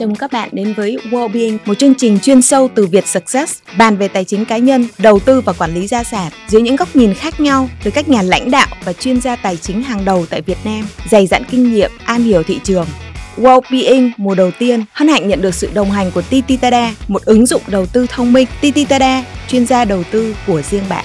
Chào mừng các bạn đến với Wellbeing, một chương trình chuyên sâu từ Việt Success, bàn về tài chính cá nhân, đầu tư và quản lý gia sản dưới những góc nhìn khác nhau từ các nhà lãnh đạo và chuyên gia tài chính hàng đầu tại Việt Nam, dày dặn kinh nghiệm, am hiểu thị trường. Wellbeing mùa đầu tiên hân hạnh nhận được sự đồng hành của Tititada một ứng dụng đầu tư thông minh. Tititada chuyên gia đầu tư của riêng bạn.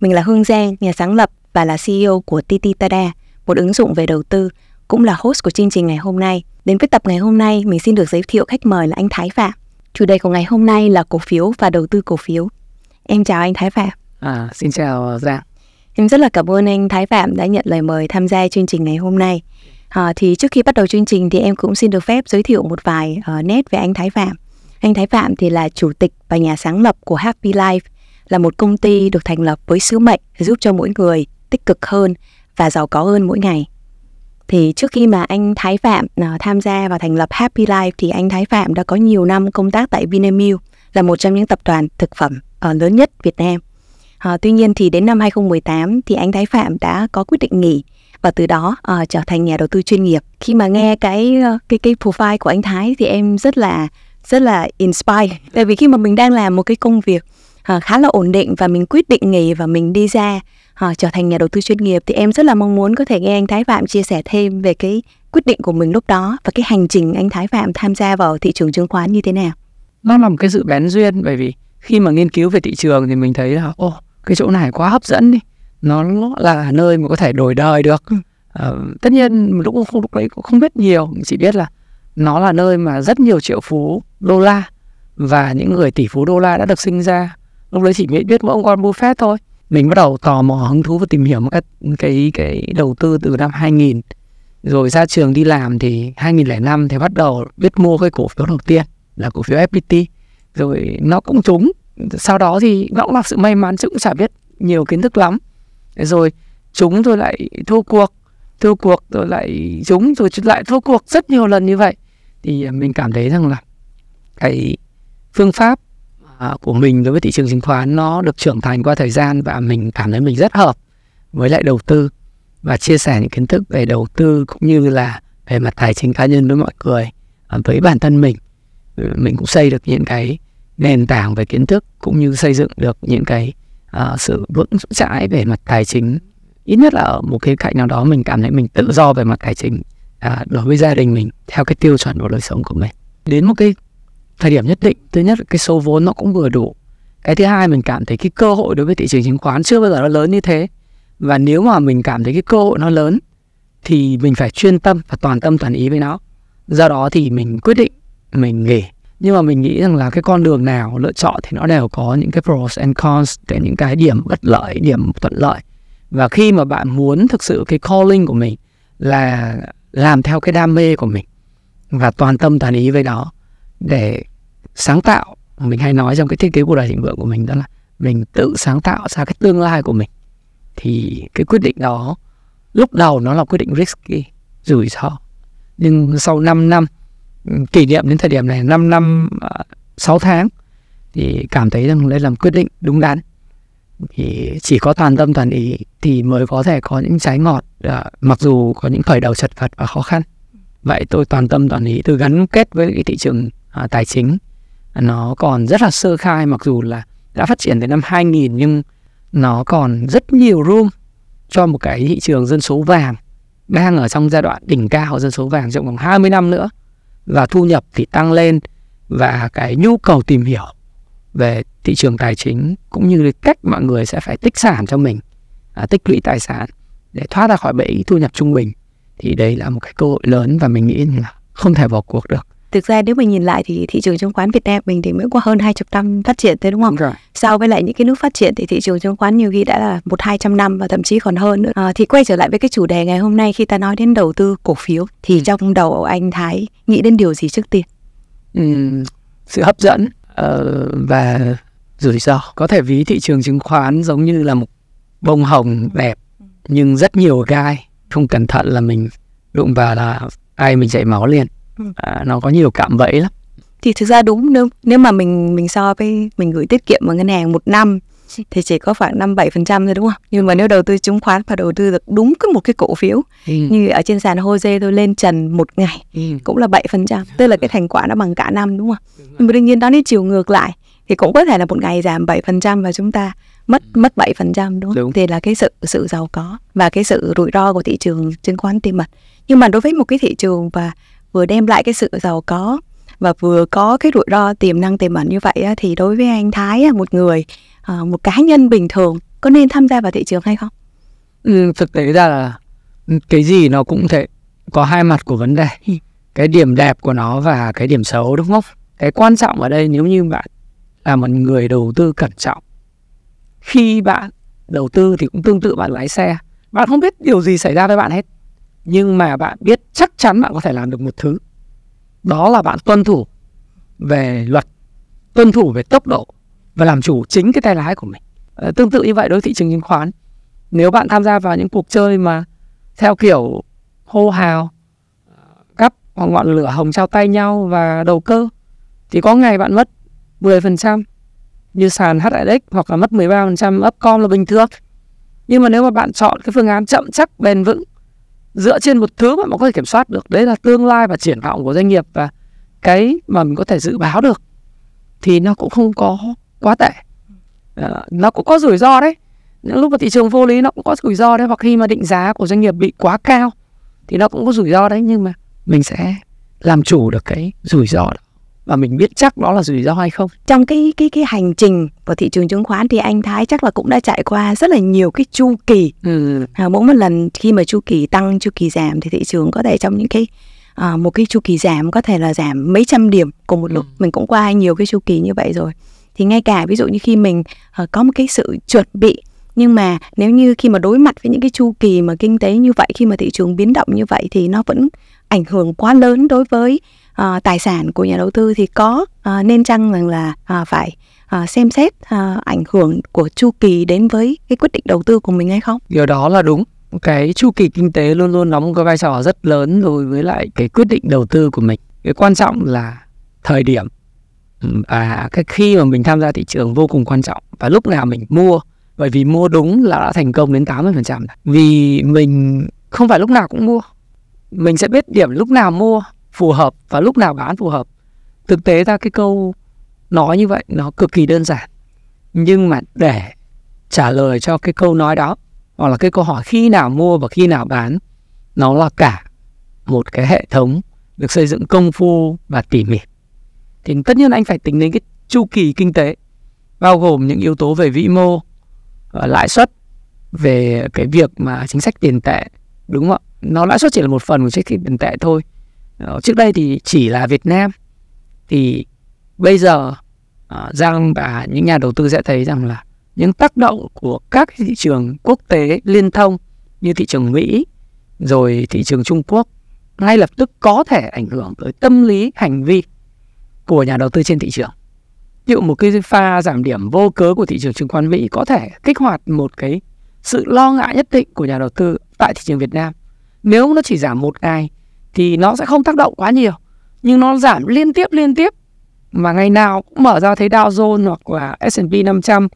Mình là Hương Giang, nhà sáng lập và là CEO của Tititada một ứng dụng về đầu tư, cũng là host của chương trình ngày hôm nay. Đến với tập ngày hôm nay, mình xin được giới thiệu khách mời là anh Thái Phạm. Chủ đề của ngày hôm nay là cổ phiếu và đầu tư cổ phiếu. Em chào anh Thái Phạm. À, xin chào Giang. Em rất là cảm ơn anh Thái Phạm đã nhận lời mời tham gia chương trình ngày hôm nay. À, thì trước khi bắt đầu chương trình thì em cũng xin được phép giới thiệu một vài uh, nét về anh Thái Phạm. Anh Thái Phạm thì là chủ tịch và nhà sáng lập của Happy Life, là một công ty được thành lập với sứ mệnh giúp cho mỗi người tích cực hơn và giàu có hơn mỗi ngày. Thì trước khi mà anh Thái Phạm à, tham gia và thành lập Happy Life thì anh Thái Phạm đã có nhiều năm công tác tại Vinamilk, là một trong những tập đoàn thực phẩm ờ, lớn nhất Việt Nam. À, tuy nhiên thì đến năm 2018 thì anh Thái Phạm đã có quyết định nghỉ và từ đó uh, trở thành nhà đầu tư chuyên nghiệp. Khi mà nghe cái cái cái profile của anh Thái thì em rất là rất là inspire. Tại vì khi mà mình đang làm một cái công việc uh, khá là ổn định và mình quyết định nghỉ và mình đi ra uh, trở thành nhà đầu tư chuyên nghiệp thì em rất là mong muốn có thể nghe anh Thái Phạm chia sẻ thêm về cái quyết định của mình lúc đó và cái hành trình anh Thái Phạm tham gia vào thị trường chứng khoán như thế nào. Nó là một cái sự bén duyên bởi vì khi mà nghiên cứu về thị trường thì mình thấy là ô cái chỗ này quá hấp dẫn đi. Nó là nơi mà có thể đổi đời được. À, tất nhiên lúc lúc đấy cũng không biết nhiều chỉ biết là nó là nơi mà rất nhiều triệu phú đô la và những người tỷ phú đô la đã được sinh ra. Lúc đấy chỉ biết biết mỗi ông Warren Buffett thôi mình bắt đầu tò mò hứng thú và tìm hiểu một cái cái cái đầu tư từ năm 2000 rồi ra trường đi làm thì 2005 thì bắt đầu biết mua cái cổ phiếu đầu tiên là cổ phiếu FPT rồi nó cũng trúng. Sau đó thì nó cũng là sự may mắn chứ cũng chả biết nhiều kiến thức lắm. Rồi trúng rồi lại thua cuộc thua cuộc rồi lại trúng rồi lại thua cuộc rất nhiều lần như vậy. Thì mình cảm thấy rằng là cái phương pháp À, của mình đối với thị trường chứng khoán nó được trưởng thành qua thời gian và mình cảm thấy mình rất hợp với lại đầu tư và chia sẻ những kiến thức về đầu tư cũng như là về mặt tài chính cá nhân với mọi người à, với bản thân mình. Ừ, mình cũng xây được những cái nền tảng về kiến thức cũng như xây dựng được những cái uh, sự vững chãi về mặt tài chính. Ít nhất là ở một khía cạnh nào đó mình cảm thấy mình tự do về mặt tài chính uh, đối với gia đình mình theo cái tiêu chuẩn của đời sống của mình. Đến một cái thời điểm nhất định. Thứ nhất, cái số vốn nó cũng vừa đủ. Cái thứ hai, mình cảm thấy cái cơ hội đối với thị trường chứng khoán chưa bao giờ nó lớn như thế. Và nếu mà mình cảm thấy cái cơ hội nó lớn, thì mình phải chuyên tâm và toàn tâm toàn ý với nó. Do đó thì mình quyết định mình nghỉ. Nhưng mà mình nghĩ rằng là cái con đường nào lựa chọn thì nó đều có những cái pros and cons để những cái điểm bất lợi, điểm thuận lợi. Và khi mà bạn muốn thực sự cái calling của mình là làm theo cái đam mê của mình và toàn tâm toàn ý với đó để sáng tạo. Mình hay nói trong cái thiết kế cuộc đời thịnh vượng của mình đó là mình tự sáng tạo ra cái tương lai của mình. Thì cái quyết định đó lúc đầu nó là quyết định risky rủi ro. Nhưng sau 5 năm ừ, kỷ niệm đến thời điểm này 5 năm 6 ờ, tháng thì cảm thấy rằng đây là một quyết định đúng đắn. Thì chỉ có toàn tâm toàn ý thì mới có thể có những trái ngọt à, mặc dù có những khởi đầu chật vật và khó khăn. Vậy tôi toàn tâm toàn ý tôi gắn kết với cái thị trường à, tài chính. Nó còn rất là sơ khai mặc dù là đã phát triển từ năm 2000 nhưng nó còn rất nhiều room cho một cái thị trường dân số vàng đang ở trong giai đoạn đỉnh cao dân số vàng trong vòng 20 năm nữa. Và thu nhập thì tăng lên và cái nhu cầu tìm hiểu về thị trường tài chính cũng như cách mọi người sẽ phải tích sản cho mình à, tích lũy tài sản để thoát ra khỏi bẫy thu nhập trung bình thì đây là một cái cơ hội lớn và mình nghĩ là không thể bỏ cuộc được thực ra nếu mình nhìn lại thì thị trường chứng khoán Việt Nam mình thì mới có hơn 20 năm phát triển thế đúng không? Rồi. So với lại những cái nước phát triển thì thị trường chứng khoán nhiều khi đã là một hai trăm năm và thậm chí còn hơn nữa. À, thì quay trở lại với cái chủ đề ngày hôm nay khi ta nói đến đầu tư cổ phiếu thì trong đầu anh Thái nghĩ đến điều gì trước tiên? Ừ, sự hấp dẫn uh, và rủi ro. Có thể ví thị trường chứng khoán giống như là một bông hồng đẹp nhưng rất nhiều gai. Không cẩn thận là mình đụng vào là ai mình chảy máu liền à, nó có nhiều cạm bẫy lắm. Thì thực ra đúng nếu nếu mà mình mình so với mình gửi tiết kiệm vào ngân hàng một năm thì chỉ có khoảng năm bảy phần trăm thôi đúng không? Nhưng mà nếu đầu tư chứng khoán và đầu tư được đúng cái một cái cổ phiếu ừ. như ở trên sàn Jose tôi lên trần một ngày Ừ. cũng là 7% tức là cái thành quả nó bằng cả năm đúng không? Nhưng mà đương nhiên đó đến chiều ngược lại thì cũng có thể là một ngày giảm 7% và chúng ta mất mất 7% đúng không? Đúng. thì là cái sự sự giàu có và cái sự rủi ro của thị trường chứng khoán tiềm ẩn nhưng mà đối với một cái thị trường và vừa đem lại cái sự giàu có và vừa có cái rủi ro tiềm năng tiềm ẩn như vậy thì đối với anh Thái một người à, một cá nhân bình thường có nên tham gia vào thị trường hay không? Ừ, thực tế ra là cái gì nó cũng thể có hai mặt của vấn đề Ừ. cái điểm đẹp của nó và cái điểm xấu đúng không cái quan trọng ở đây nếu như bạn là một người đầu tư cẩn trọng khi bạn đầu tư thì cũng tương tự bạn lái xe bạn không biết điều gì xảy ra với bạn hết nhưng mà bạn biết chắc chắn bạn có thể làm được một thứ. Đó là bạn tuân thủ về luật, tuân thủ về tốc độ và làm chủ chính cái tay lái của mình. Ờ, tương tự như vậy đối với thị trường chứng khoán. Nếu bạn tham gia vào những cuộc chơi mà theo kiểu hô hào gắp hoặc ngọn lửa hồng trao tay nhau và đầu cơ, thì có ngày bạn mất 10% như sàn HNX hoặc là mất 13% upcom là bình thường. Nhưng mà nếu mà bạn chọn cái phương án chậm chắc, bền vững dựa trên một thứ mà mình có thể kiểm soát được. Đấy là tương lai và triển vọng của doanh nghiệp và cái mà mình có thể dự báo được thì nó cũng không có quá tệ. À, nó cũng có rủi ro đấy. Những lúc mà thị trường vô lý nó cũng có rủi ro đấy hoặc khi mà định giá của doanh nghiệp bị quá cao thì nó cũng có rủi ro đấy nhưng mà mình sẽ làm chủ được cái rủi ro đó và mình biết chắc đó là rủi ro hay không trong cái cái cái hành trình của thị trường chứng khoán thì anh Thái chắc là cũng đã trải qua rất là nhiều cái chu kỳ ừ. à, mỗi một lần khi mà chu kỳ tăng chu kỳ giảm thì thị trường có thể trong những cái à, một cái chu kỳ giảm có thể là giảm mấy trăm điểm cùng một lúc Ừ. mình cũng qua nhiều cái chu kỳ như vậy rồi thì ngay cả ví dụ như khi mình à, có một cái sự chuẩn bị nhưng mà nếu như khi mà đối mặt với những cái chu kỳ mà kinh tế như vậy khi mà thị trường biến động như vậy thì nó vẫn ảnh hưởng quá lớn đối với uh, tài sản của nhà đầu tư thì có uh, nên chăng rằng là uh, phải uh, xem xét uh, ảnh hưởng của chu kỳ đến với cái quyết định đầu tư của mình hay không? điều đó là đúng. Cái chu kỳ kinh tế luôn luôn đóng một cái vai trò rất lớn đối với lại cái quyết định đầu tư của mình. Cái quan trọng là thời điểm. Và cái khi mà mình tham gia thị trường vô cùng quan trọng. Và lúc nào mình mua bởi vì mua đúng là đã thành công đến 80% vì mình không phải lúc nào cũng mua. Mình sẽ biết điểm lúc nào mua phù hợp và lúc nào bán phù hợp. Thực tế ra cái câu nói như vậy nó cực kỳ đơn giản. Nhưng mà để trả lời cho cái câu nói đó, hoặc là cái câu hỏi khi nào mua và khi nào bán, nó là cả một cái hệ thống được xây dựng công phu và tỉ mỉ. Thì tất nhiên anh phải tính đến cái chu kỳ kinh tế, bao gồm những yếu tố về vĩ mô ờ, lãi suất, về cái việc mà chính sách tiền tệ, đúng không ạ? Nó lãi suất chỉ là một phần của chính sách tiền tệ thôi. Ờ, trước đây thì chỉ là Việt Nam thì bây giờ ờ, Giang và những nhà đầu tư sẽ thấy rằng là những tác động của các thị trường quốc tế liên thông như thị trường Mỹ, rồi thị trường Trung Quốc ngay lập tức có thể ảnh hưởng tới tâm lý, hành vi của nhà đầu tư trên thị trường. Ví dụ một cái pha giảm điểm vô cớ của thị trường chứng khoán Mỹ có thể kích hoạt một cái sự lo ngại nhất định của nhà đầu tư tại thị trường Việt Nam. Nếu nó chỉ giảm một ngày thì nó sẽ không tác động quá nhiều. Nhưng nó giảm liên tiếp liên tiếp. Mà ngày nào cũng mở ra thấy Dow Jones hoặc là S&P 500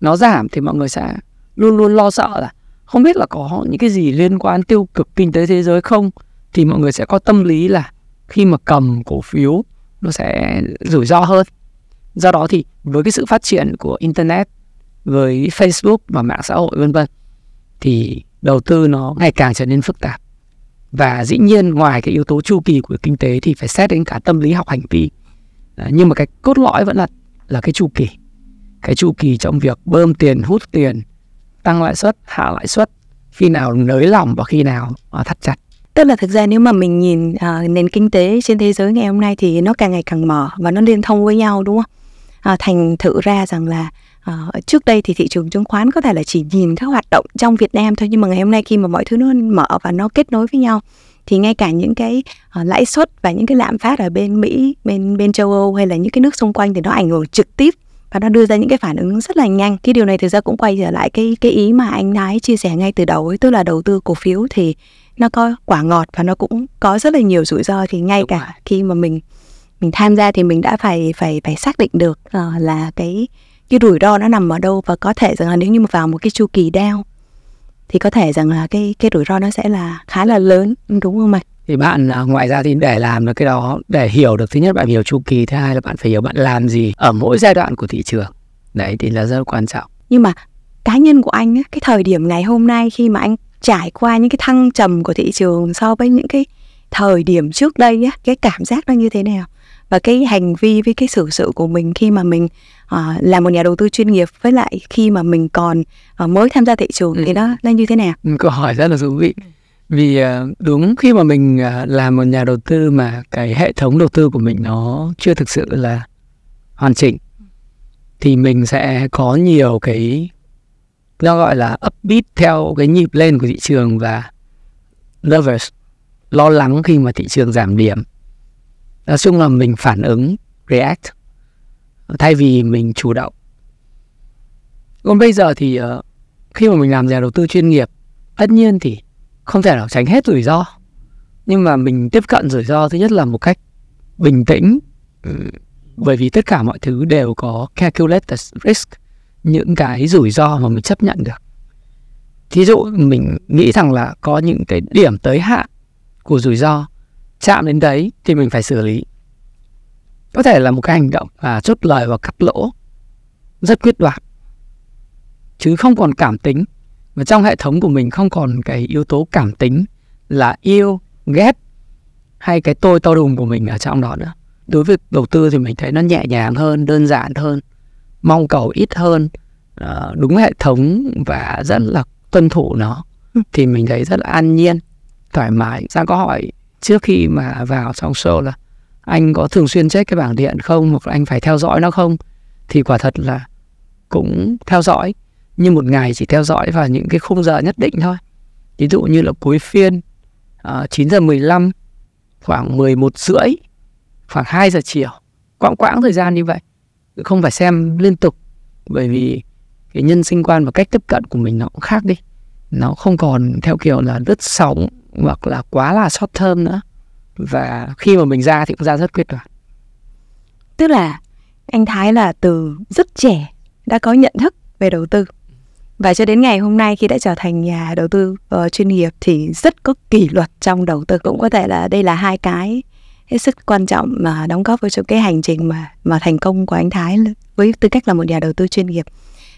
nó giảm thì mọi người sẽ luôn luôn lo sợ là không biết là có những cái gì liên quan tiêu cực kinh tế thế giới không. Thì mọi người sẽ có tâm lý là khi mà cầm cổ phiếu, nó sẽ rủi ro hơn. Do đó thì với cái sự phát triển của internet, với Facebook và mạng xã hội, vân vân, thì đầu tư nó ngày càng trở nên phức tạp và dĩ nhiên ngoài cái yếu tố chu kỳ của kinh tế thì phải xét đến cả tâm lý học hành vi à, nhưng mà cái cốt lõi vẫn là là cái chu kỳ. Cái chu kỳ trong việc bơm tiền hút tiền tăng lãi suất hạ lãi suất khi nào nới lỏng và khi nào à, thắt chặt. Tức là thực ra nếu mà mình nhìn à, nền kinh tế trên thế giới ngày hôm nay thì nó càng ngày càng mở và nó liên thông với nhau đúng không? À, thành thử ra rằng là à, trước đây thì thị trường chứng khoán có thể là chỉ nhìn các hoạt động trong Việt Nam thôi nhưng mà ngày hôm nay khi mà mọi thứ nó mở và nó kết nối với nhau thì ngay cả những cái à, lãi suất và những cái lạm phát ở bên Mỹ, bên bên châu Âu hay là những cái nước xung quanh thì nó ảnh hưởng trực tiếp và nó đưa ra những cái phản ứng rất là nhanh. Cái điều này thực ra cũng quay trở lại cái cái ý mà anh Thái chia sẻ ngay từ đầu ấy, tức là đầu tư cổ phiếu thì nó có quả ngọt và nó cũng có rất là nhiều rủi ro thì ngay Đúng cả rồi. khi mà mình mình tham gia thì mình đã phải phải phải xác định được ờ, là cái cái rủi ro nó nằm ở đâu và có thể rằng là nếu như mà vào một cái chu kỳ down thì có thể rằng là cái cái rủi ro nó sẽ là khá là lớn đúng không ạ? thì bạn à, ngoài ra thì để làm được cái đó để hiểu được thứ nhất bạn hiểu chu kỳ thứ hai là bạn phải hiểu bạn làm gì ở mỗi giai đoạn của thị trường. Đấy thì là rất quan trọng. Nhưng mà cá nhân của anh á, cái thời điểm ngày hôm nay khi mà anh trải qua những cái thăng trầm của thị trường so với những cái thời điểm trước đây á cái cảm giác nó như thế nào và cái hành vi với cái xử sự của mình khi mà mình uh, là một nhà đầu tư chuyên nghiệp với lại khi mà mình còn uh, mới tham gia thị trường ừ. thì nó nó như thế nào? Câu hỏi rất là thú vị. Vì uh, đúng khi mà mình uh, làm một nhà đầu tư mà cái hệ thống đầu tư của mình nó chưa thực sự là hoàn chỉnh thì mình sẽ có nhiều cái nó gọi là upbeat theo cái nhịp lên của thị trường và lovers lo lắng khi mà thị trường giảm điểm nói chung là mình phản ứng react thay vì mình chủ động. Còn bây giờ thì uh, khi mà mình làm nhà đầu tư chuyên nghiệp tất nhiên thì không thể nào tránh hết rủi ro. Nhưng mà mình tiếp cận rủi ro thứ nhất là một cách bình tĩnh ừ, bởi vì tất cả mọi thứ đều có calculated risk những cái rủi ro mà mình chấp nhận được. Thí dụ mình nghĩ rằng là có những cái điểm tới hạn của rủi ro chạm đến đấy thì mình phải xử lý. Có thể là một cái hành động và chốt lời và cắt lỗ. Rất quyết đoán. Chứ không còn cảm tính. Và trong hệ thống của mình không còn cái yếu tố cảm tính là yêu ghét hay cái tôi to đùng của mình ở trong đó nữa. Đối với đầu tư thì mình thấy nó nhẹ nhàng hơn đơn giản hơn mong cầu ít hơn. Uh, đúng hệ thống và rất là tuân thủ nó. Thì mình thấy rất là an nhiên thoải mái. Giang có hỏi trước khi mà vào trong show là anh có thường xuyên check cái bảng điện không hoặc là anh phải theo dõi nó không? Thì quả thật là cũng theo dõi nhưng một ngày chỉ theo dõi vào những cái khung giờ nhất định thôi. Ví dụ như là cuối phiên ờ, uh, 9 giờ 15 khoảng 11 rưỡi khoảng 2 giờ chiều. Quãng quãng thời gian như vậy không phải xem liên tục bởi vì cái nhân sinh quan và cách tiếp cận của mình nó cũng khác đi. Nó không còn theo kiểu là lướt sóng hoặc là quá là short term nữa. Và khi mà mình ra thì cũng ra rất quyết đoán tức là anh Thái là từ rất trẻ đã có nhận thức về đầu tư. Và cho đến ngày hôm nay khi đã trở thành nhà đầu tư uh, chuyên nghiệp thì rất có kỷ luật trong đầu tư. Cũng có thể là đây là hai cái hết sức quan trọng mà đóng góp với cái hành trình mà mà thành công của anh Thái với tư cách là một nhà đầu tư chuyên nghiệp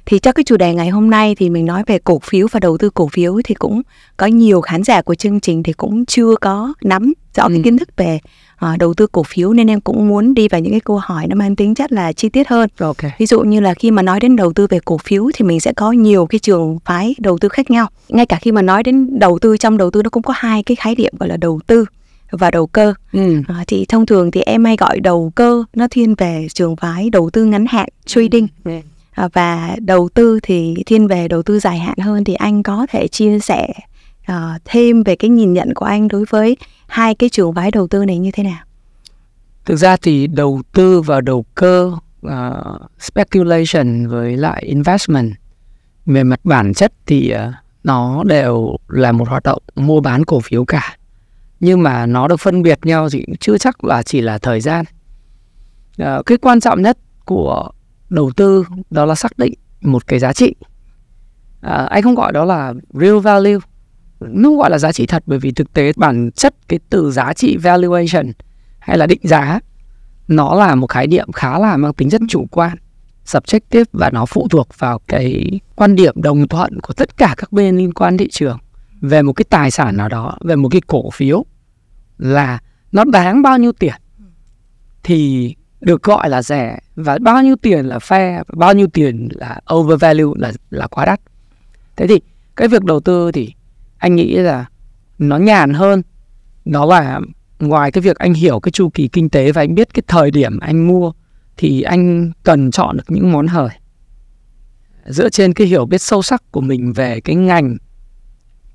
thì cho cái chủ đề ngày hôm nay thì mình nói về cổ phiếu và đầu tư cổ phiếu thì cũng có nhiều khán giả của chương trình thì cũng chưa có nắm rõ ừ. cái kiến thức về uh, đầu tư cổ phiếu nên em cũng muốn đi vào những cái câu hỏi nó mang tính chất là chi tiết hơn. Okay. Ví dụ như là khi mà nói đến đầu tư về cổ phiếu thì mình sẽ có nhiều cái trường phái đầu tư khác nhau. Ngay cả khi mà nói đến đầu tư trong đầu tư nó cũng có hai cái khái niệm gọi là đầu tư và đầu cơ ừ. à, thì thông thường thì em hay gọi đầu cơ nó thiên về trường phái đầu tư ngắn hạn trading ừ. À, và đầu tư thì thiên về đầu tư dài hạn hơn thì anh có thể chia sẻ uh, thêm về cái nhìn nhận của anh đối với hai cái trường phái đầu tư này như thế nào? Thực ra thì đầu tư và đầu cơ uh, speculation với lại investment về mặt bản chất thì uh, nó đều là một hoạt động mua bán cổ phiếu cả. Nhưng mà nó được phân biệt nhau thì chưa chắc là chỉ là thời gian. À, cái quan trọng nhất của đầu tư đó là xác định một cái giá trị. À, anh không gọi đó là real value nó không gọi là giá trị thật bởi vì thực tế bản chất cái từ giá trị valuation hay là định giá nó là một khái niệm khá là mang tính rất chủ quan subjective và nó phụ thuộc vào cái quan điểm đồng thuận của tất cả các bên liên quan thị trường về một cái tài sản nào đó về một cái cổ phiếu là nó đáng bao nhiêu tiền. Thì được gọi là rẻ và bao nhiêu tiền là fair bao nhiêu tiền là overvalue là là quá đắt. Thế thì cái việc đầu tư thì anh nghĩ là nó nhàn hơn. Đó là ngoài cái việc anh hiểu cái chu kỳ kinh tế và anh biết cái thời điểm anh mua thì anh cần chọn được những món hời. Dựa trên cái hiểu biết sâu sắc của mình về cái ngành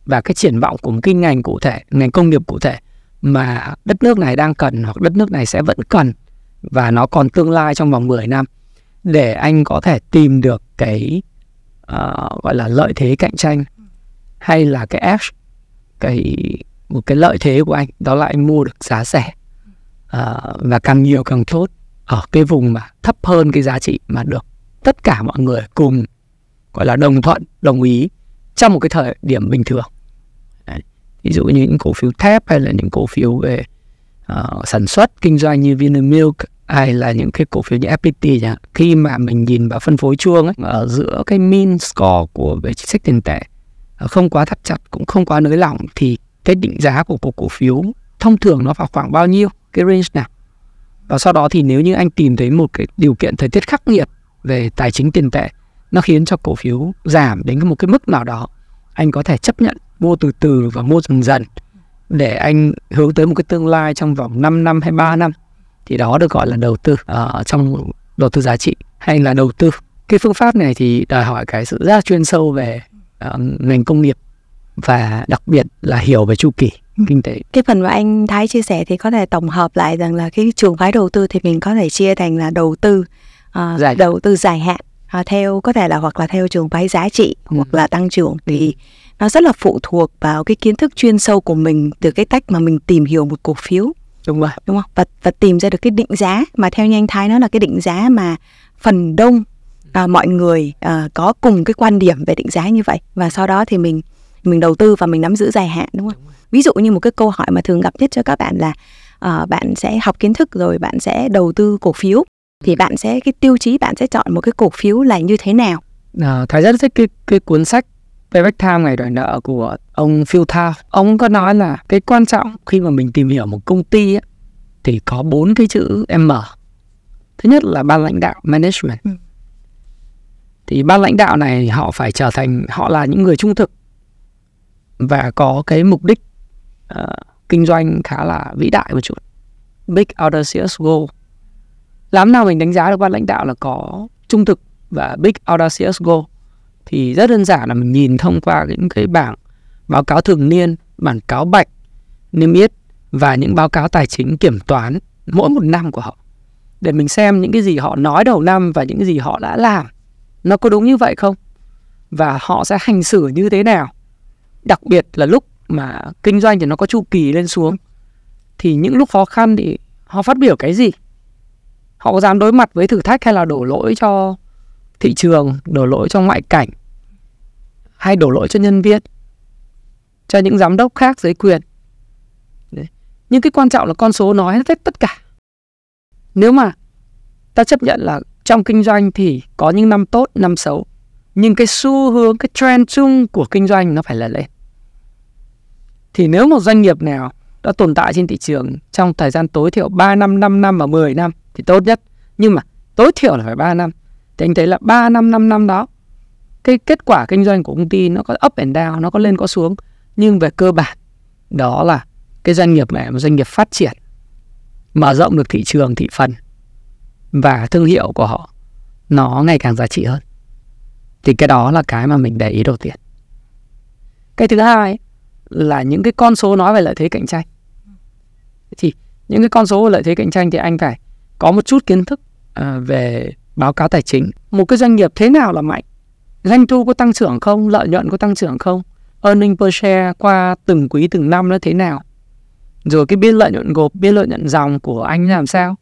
và cái triển vọng của một cái ngành cụ thể, ngành công nghiệp cụ thể mà đất nước này đang cần hoặc đất nước này sẽ vẫn cần và nó còn tương lai trong vòng 10 năm để anh có thể tìm được cái uh, gọi là lợi thế cạnh tranh hay là cái edge cái một cái lợi thế của anh đó là anh mua được giá rẻ uh, và càng nhiều càng tốt ở cái vùng mà thấp hơn cái giá trị mà được tất cả mọi người cùng gọi là đồng thuận đồng ý trong một cái thời điểm bình thường Đấy. ví dụ như những cổ phiếu thép hay là những cổ phiếu về uh, sản xuất kinh doanh như Vinamilk hay là những cái cổ phiếu như FPT chẳng khi mà mình nhìn vào phân phối chuông ấy, ở giữa cái min score của về chính sách tiền tệ ờ, không quá thắt chặt cũng không quá nới lỏng thì cái định giá của cổ cổ phiếu thông thường nó vào khoảng bao nhiêu? Cái range nào? Và sau đó thì nếu như anh tìm thấy một cái điều kiện thời tiết khắc nghiệt về tài chính tiền tệ nó khiến cho cổ phiếu giảm đến một cái mức nào đó anh có thể chấp nhận mua từ từ và mua dần dần để anh hướng tới một cái tương lai trong vòng 5 năm hay 3 năm thì đó được gọi là đầu tư uh, trong đầu tư giá trị hay là đầu tư cái phương pháp này thì đòi hỏi cái sự rất chuyên sâu về uh, ngành công nghiệp và đặc biệt là hiểu về chu kỳ ừ. kinh tế. Cái phần mà anh Thái chia sẻ thì có thể tổng hợp lại rằng là cái trường phái đầu tư thì mình có thể chia thành là đầu tư uh, dài đầu tư dài hạn uh, theo có thể là hoặc là theo trường phái giá trị ừ. hoặc là tăng trưởng thì nó rất là phụ thuộc vào cái kiến thức chuyên sâu của mình từ cái cách mà mình tìm hiểu một cổ phiếu đúng rồi. Đúng không? Và và tìm ra được cái định giá mà theo nhanh thái nó là cái định giá mà phần đông à, mọi người à, có cùng cái quan điểm về định giá như vậy. Và sau đó thì mình mình đầu tư và mình nắm giữ dài hạn đúng không? Đúng ví dụ như một cái câu hỏi mà thường gặp nhất cho các bạn là uh, bạn sẽ học kiến thức rồi bạn sẽ đầu tư cổ phiếu thì bạn sẽ cái tiêu chí bạn sẽ chọn một cái cổ phiếu là như thế nào? À, thái rất thích cái cái cuốn sách Payback Time ngày đòi nợ của ông Phil Thao ông có nói là cái quan trọng khi mà mình tìm hiểu một công ty ấy, thì có bốn cái chữ M. Thứ nhất là ban lãnh đạo management. Ừ. thì ban lãnh đạo này họ phải trở thành họ là những người trung thực và có cái mục đích uh, kinh doanh khá là vĩ đại một chút. Big audacious goal làm nào mình đánh giá được ban lãnh đạo là có trung thực và big audacious goal thì rất đơn giản là mình nhìn thông qua những cái bảng báo cáo thường niên, bản cáo bạch, niêm yết và những báo cáo tài chính kiểm toán mỗi một năm của họ. Để mình xem những cái gì họ nói đầu năm và những cái gì họ đã làm, nó có đúng như vậy không? Và họ sẽ hành xử như thế nào? Đặc biệt là lúc mà kinh doanh thì nó có chu kỳ lên xuống, thì những lúc khó khăn thì họ phát biểu cái gì? Họ có dám đối mặt với thử thách hay là đổ lỗi cho thị trường đổ lỗi cho ngoại cảnh hay đổ lỗi cho nhân viên cho những giám đốc khác dưới quyền Đấy. nhưng cái quan trọng là con số nói hết tất cả nếu mà ta chấp nhận là trong kinh doanh thì có những năm tốt năm xấu nhưng cái xu hướng cái trend chung của kinh doanh nó phải là lên thì nếu một doanh nghiệp nào đã tồn tại trên thị trường trong thời gian tối thiểu 3 năm, 5 năm và 10 năm thì tốt nhất. Nhưng mà tối thiểu là phải 3 năm. Thì anh thấy là 3 năm, 5 năm đó cái kết quả kinh doanh của công ty nó có up and down, nó có lên có xuống. Nhưng về cơ bản đó là cái doanh nghiệp này một doanh nghiệp phát triển mở rộng được thị trường thị phần và thương hiệu của họ nó ngày càng giá trị hơn. Thì cái đó là cái mà mình để ý đầu tiên. Cái thứ hai là những cái con số nói về lợi thế cạnh tranh. Thì những cái con số về lợi thế cạnh tranh thì anh phải có một chút kiến thức uh, về báo cáo tài chính. Một cái doanh nghiệp thế nào là mạnh? Doanh thu có tăng trưởng không? Lợi nhuận có tăng trưởng không? Earning per share qua từng quý từng năm nó thế nào? Rồi cái biên lợi nhuận gộp biên lợi nhuận dòng của anh làm sao?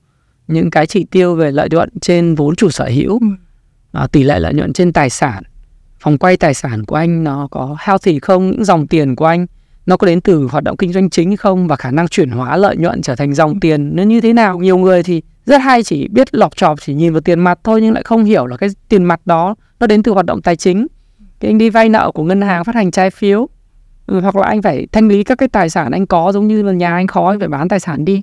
Những cái chỉ tiêu về lợi nhuận trên vốn chủ sở hữu uh, tỷ lệ lợi nhuận trên tài sản. Phòng quay tài sản của anh nó có healthy không? Những dòng tiền của anh nó có đến từ hoạt động kinh doanh chính không? Và khả năng chuyển hóa lợi nhuận trở thành dòng tiền. Nó như thế nào? Nhiều người thì rất hay chỉ biết lọc trọp chỉ nhìn vào tiền mặt thôi nhưng lại không hiểu là cái tiền mặt đó nó đến từ hoạt động tài chính. Cái anh đi vay nợ của ngân hàng phát hành trái phiếu. Ừ, hoặc là anh phải thanh lý các cái tài sản anh có giống như là nhà anh khó anh phải bán tài sản đi.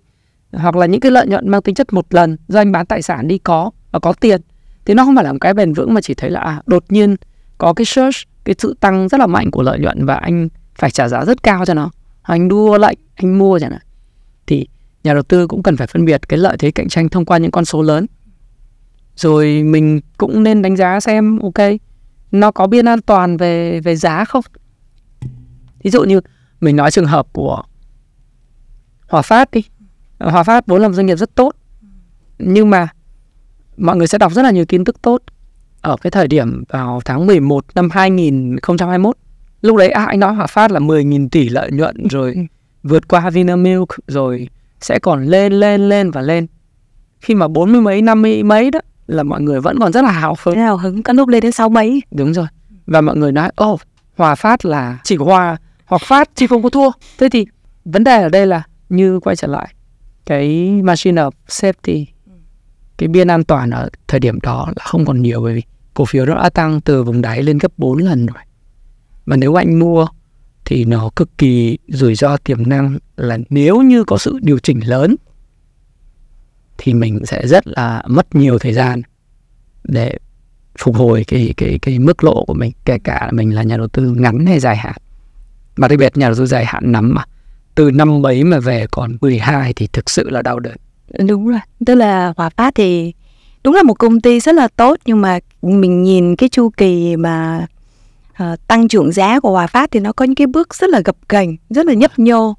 Hoặc là những cái lợi nhuận mang tính chất một lần do anh bán tài sản đi có và có tiền. Thì nó không phải là một cái bền vững mà chỉ thấy là à, đột nhiên có cái search cái sự tăng rất là mạnh của lợi nhuận và anh phải trả giá rất cao cho nó. Anh đua lệnh anh mua chẳng hạn. Thì nhà đầu tư cũng cần phải phân biệt cái lợi thế cạnh tranh thông qua những con số lớn. Rồi mình cũng nên đánh giá xem ok nó có biên an toàn về về giá không? Ví dụ như mình nói trường hợp của Hòa Phát đi. Hòa Phát vốn làm doanh nghiệp rất tốt nhưng mà mọi người sẽ đọc rất là nhiều kiến thức tốt. Ở cái thời điểm vào tháng 11 năm 2021 lúc đấy à, anh nói Hòa Phát là 10.000 tỷ lợi nhuận rồi ừ. vượt qua Vinamilk rồi sẽ còn lên lên lên và lên. Khi mà bốn mươi mấy năm mươi mấy đó là mọi người vẫn còn rất là hào hứng Thế nào hứng có lúc lên đến sáu mấy. Đúng rồi. Và mọi người nói ô hòa phát là chỉ hòa hoặc phát chứ không có thua. Thế thì vấn đề ở đây là như quay trở lại cái machine of safety cái biên an toàn ở thời điểm đó là không còn nhiều bởi vì cổ phiếu nó đã tăng từ vùng đáy lên gấp 4 lần rồi. Và nếu anh mua thì nó cực kỳ rủi ro tiềm năng là nếu như có sự điều chỉnh lớn, thì mình sẽ rất là mất nhiều thời gian để phục hồi cái cái cái mức lộ của mình, kể cả mình là nhà đầu tư ngắn hay dài hạn. Mà đặc biệt nhà đầu tư dài hạn nắm mà, từ năm mấy mà về còn 12 thì thực sự là đau đớn. Đúng rồi, tức là Hòa Phát thì đúng là một công ty rất là tốt, nhưng mà mình nhìn cái chu kỳ mà uh, tăng trưởng giá của Hòa Phát thì nó có những cái bước rất là gập ghềnh rất là nhấp nhô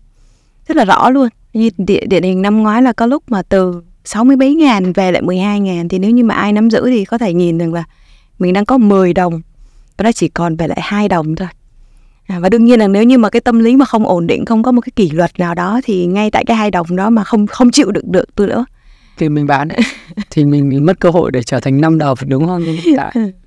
rất là rõ luôn. Như địa địa hình năm ngoái là có lúc mà từ 60 mấy ngàn về lại 12 ngàn thì nếu như mà ai nắm giữ thì có thể nhìn được là mình đang có 10 đồng và nó chỉ còn về lại hai đồng thôi. À, và đương nhiên là nếu như mà cái tâm lý mà không ổn định không có một cái kỷ luật nào đó thì ngay tại cái hai đồng đó mà không không chịu được được tôi nữa. Thì mình bán ấy, thì mình mất cơ hội để trở thành năm đồng đúng không? Tại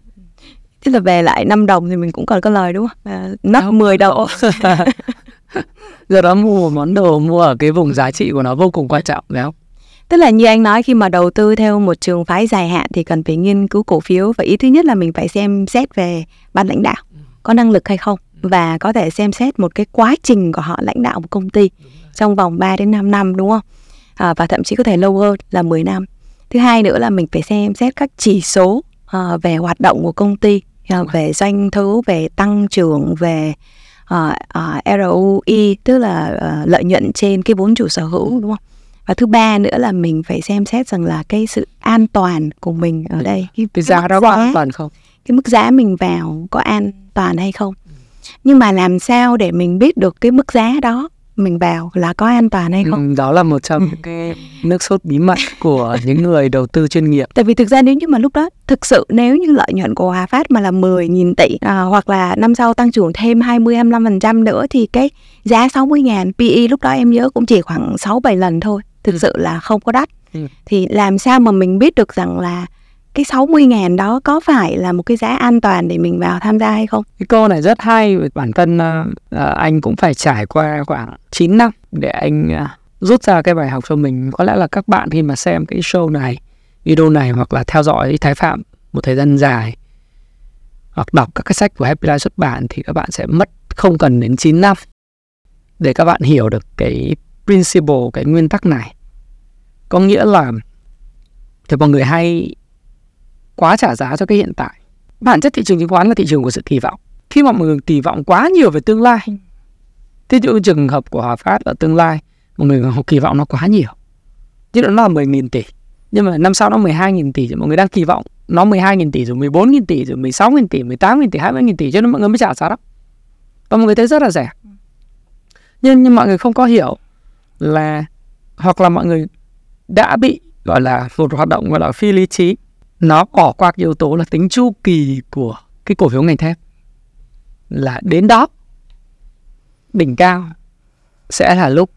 tức là về lại 5 đồng thì mình cũng còn có lời đúng không? À, nắp 10 đồng giờ đó mua một món đồ mua ở cái vùng giá trị của nó vô cùng quan trọng phải không? Tức là như anh nói khi mà đầu tư theo một trường phái dài hạn thì cần phải nghiên cứu cổ phiếu và ý thứ nhất là mình phải xem xét về ban lãnh đạo có năng lực hay không và có thể xem xét một cái quá trình của họ lãnh đạo một công ty trong vòng 3 đến 5 năm đúng không? À, và thậm chí có thể lâu hơn là 10 năm. Thứ hai nữa là mình phải xem xét các chỉ số uh, về hoạt động của công ty, về doanh thu, về tăng trưởng, về uh, uh, ROE tức là uh, lợi nhuận trên cái vốn chủ sở hữu đúng không? và thứ ba nữa là mình phải xem xét rằng là cái sự an toàn của mình ở đây. Cái, cái giá đó có an toàn không? Cái mức giá mình vào có an toàn hay không? Nhưng mà làm sao để mình biết được cái mức giá đó mình vào là có an toàn hay không? Ừ, đó là một trong những cái nước sốt bí mật của những người đầu tư chuyên nghiệp. Tại vì thực ra nếu như mà lúc đó thực sự nếu như lợi nhuận của Hòa Phát mà là 10.000 tỷ à, hoặc là năm sau tăng trưởng thêm 20 25% nữa thì cái giá 60 ngàn PE lúc đó em nhớ cũng chỉ khoảng 6 7 lần thôi. Thực ừ. sự là không có đắt. Ừ. thì làm sao mà mình biết được rằng là cái 60 ngàn đó có phải là một cái giá an toàn để mình vào tham gia hay không? Cái câu này rất hay, bản thân uh, anh cũng phải trải qua khoảng 9 năm để anh uh, rút ra cái bài học cho mình. Có lẽ là các bạn khi mà xem cái show này, video này hoặc là theo dõi Thái Phạm một thời gian dài hoặc đọc các cái sách của Happy Life xuất bản thì các bạn sẽ mất không cần đến 9 năm để các bạn hiểu được cái principle, cái nguyên tắc này. Có nghĩa là thì mọi người hay quá trả giá cho cái hiện tại. Bản chất thị trường chứng khoán là thị trường của sự kỳ vọng. Khi mà mọi người kỳ vọng quá nhiều về tương lai thế dụ trường hợp của Hòa Phát là tương lai mọi người kỳ vọng nó quá nhiều. Chứ nó là 10.000 tỷ. Nhưng mà năm sau nó 12.000 tỷ rồi mọi người đang kỳ vọng nó 12.000 tỷ rồi 14.000 tỷ rồi 16.000 tỷ 18.000 tỷ 20.000 tỷ cho nên mọi người mới trả giá đó. Và mọi người thấy rất là rẻ. Nhưng, nhưng mọi người không có hiểu là hoặc là mọi người đã bị gọi là một hoạt động gọi là phi lý trí nó bỏ qua cái yếu tố là tính chu kỳ của cái cổ phiếu ngành thép. Là đến đó, đỉnh cao sẽ là lúc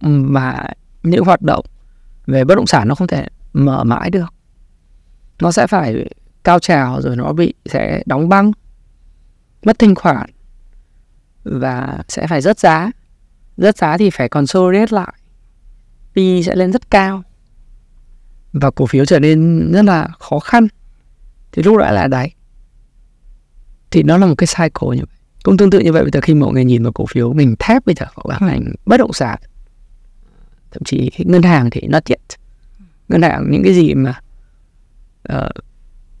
mà những hoạt động về bất động sản nó không thể mở mãi được. Nó sẽ phải cao trào rồi nó bị, sẽ đóng băng, mất thanh khoản và sẽ phải rớt giá. Rớt giá thì phải còn consolidate lại. P sẽ lên rất cao và cổ phiếu trở nên rất là khó khăn. Thì lúc lại là đáy. Thì nó là một cái cycle như vậy. Cũng tương tự như vậy bây giờ khi mọi người nhìn vào cổ phiếu ngành thép bây giờ hoặc là ngành bất động sản thậm chí ngân hàng thì nó yet ngân hàng những cái gì mà uh,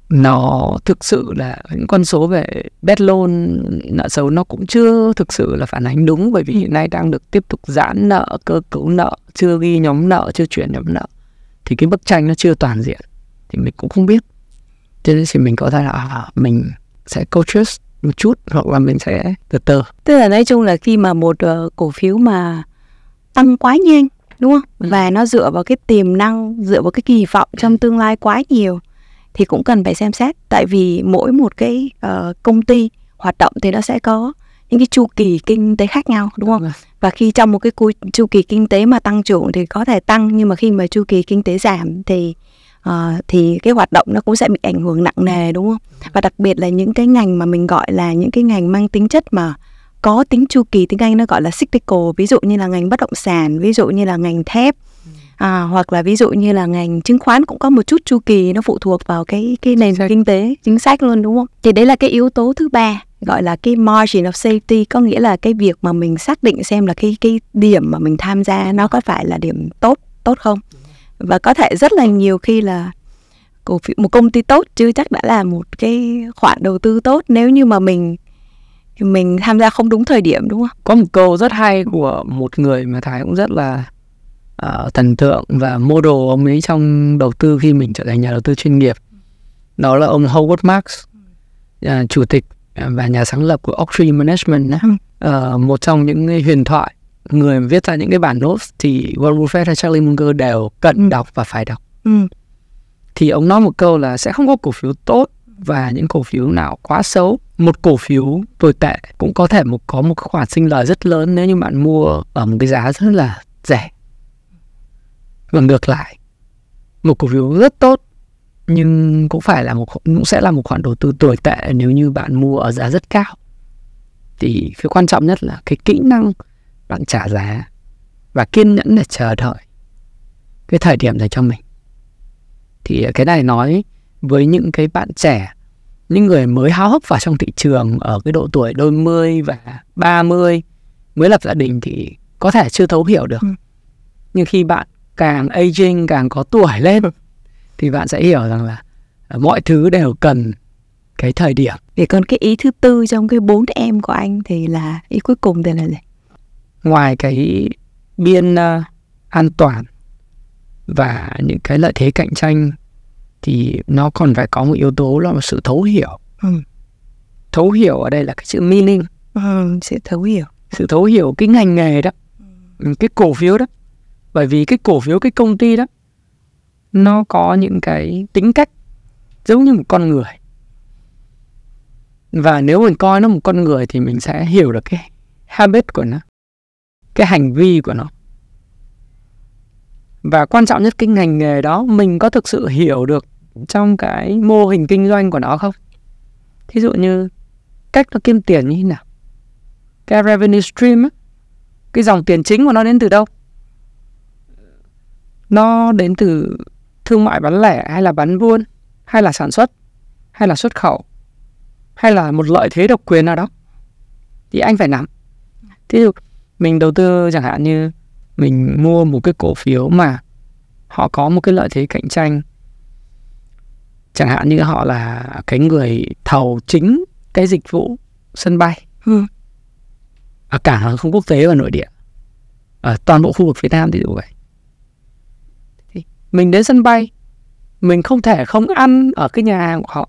nó thực sự là những con số về bad loan nợ xấu nó cũng chưa thực sự là phản ánh đúng bởi vì hiện nay đang được tiếp tục giãn nợ cơ cấu nợ chưa ghi nhóm nợ chưa chuyển nhóm nợ thì cái bức tranh nó chưa toàn diện thì mình cũng không biết. Cho nên thì mình có thể là à, mình sẽ cautious một chút hoặc là mình sẽ từ từ. Tức là nói chung là khi mà một uh, cổ phiếu mà tăng quá nhanh đúng không? Ừ. và nó dựa vào cái tiềm năng dựa vào cái kỳ vọng trong tương lai quá nhiều thì cũng cần phải xem xét. Tại vì mỗi một cái uh, công ty hoạt động thì nó sẽ có những cái chu kỳ kinh tế khác nhau đúng không? Vâng. Và khi trong một cái chu kỳ kinh tế mà tăng trưởng thì có thể tăng nhưng mà khi mà chu kỳ kinh tế giảm thì uh, thì cái hoạt động nó cũng sẽ bị ảnh hưởng nặng nề đúng không? Và đặc biệt là những cái ngành mà mình gọi là những cái ngành mang tính chất mà có tính chu kỳ tiếng Anh nó gọi là cyclical ví dụ như là ngành bất động sản ví dụ như là ngành thép à, hoặc là ví dụ như là ngành chứng khoán cũng có một chút chu kỳ nó phụ thuộc vào cái cái nền kinh tế chính sách luôn đúng không? Thì đấy là cái yếu tố thứ ba gọi là cái margin of safety có nghĩa là cái việc mà mình xác định xem là cái cái điểm mà mình tham gia nó có phải là điểm tốt tốt không và có thể rất là nhiều khi là cổ phiếu một công ty tốt chưa chắc đã là một cái khoản đầu tư tốt nếu như mà mình mình tham gia không đúng thời điểm đúng không? Có một câu rất hay của một người mà Thái cũng rất là uh, thần tượng và model ông ấy trong đầu tư khi mình trở thành nhà đầu tư chuyên nghiệp. Đó là ông Howard Marks, uh, chủ tịch và nhà sáng lập của Oaktree Management. Uh, một trong những huyền thoại người viết ra những cái bản notes thì Warren Buffett hay Charlie Munger đều cần đọc và phải đọc. Ừ. Thì ông nói một câu là sẽ không có cổ phiếu tốt và những cổ phiếu nào quá xấu. Một cổ phiếu tồi tệ cũng có thể một có một khoản sinh lời rất lớn nếu như bạn mua ở một cái giá rất là rẻ. Và ngược lại, một cổ phiếu rất tốt nhưng cũng phải là một cũng sẽ là một khoản đầu tư tồi tệ nếu như bạn mua ở giá rất cao. Thì cái quan trọng nhất là cái kỹ năng bạn trả giá và kiên nhẫn để chờ đợi cái thời điểm dành cho mình thì cái này nói với những cái bạn trẻ những người mới háo hức vào trong thị trường ở cái độ tuổi đôi mươi và ba mươi mới lập gia đình thì có thể chưa thấu hiểu được ừ. nhưng khi bạn càng aging càng có tuổi lên thì bạn sẽ hiểu rằng là mọi thứ đều cần cái thời điểm. Để còn cái ý thứ tư trong cái bốn em của anh thì là ý cuối cùng thì là gì? ngoài cái biên uh, an toàn và những cái lợi thế cạnh tranh thì nó còn phải có một yếu tố là một sự thấu hiểu ừ. thấu hiểu ở đây là cái chữ meaning ừ, sự thấu hiểu sự thấu hiểu cái ngành nghề đó cái cổ phiếu đó bởi vì cái cổ phiếu cái công ty đó nó có những cái tính cách giống như một con người. Và nếu mình coi nó một con người thì mình sẽ hiểu được cái habit của nó cái hành vi của nó. Và quan trọng nhất cái ngành nghề đó mình có thực sự hiểu được trong cái mô hình kinh doanh của nó không? Thí dụ như cách nó kiếm tiền như thế nào? Cái revenue stream á, cái dòng tiền chính của nó đến từ đâu? Nó đến từ thương mại bán lẻ hay là bán buôn hay là sản xuất hay là xuất khẩu hay là một lợi thế độc quyền nào đó thì anh phải nắm. Thí dụ mình đầu tư chẳng hạn như mình mua một cái cổ phiếu mà họ có một cái lợi thế cạnh tranh chẳng hạn như họ là cái người thầu chính cái dịch vụ sân bay. Ừ. ở cả hàng không quốc tế và nội địa. Ở toàn bộ khu vực phía nam thì dụ vậy mình đến sân bay. Mình không thể không ăn ở cái nhà hàng của họ.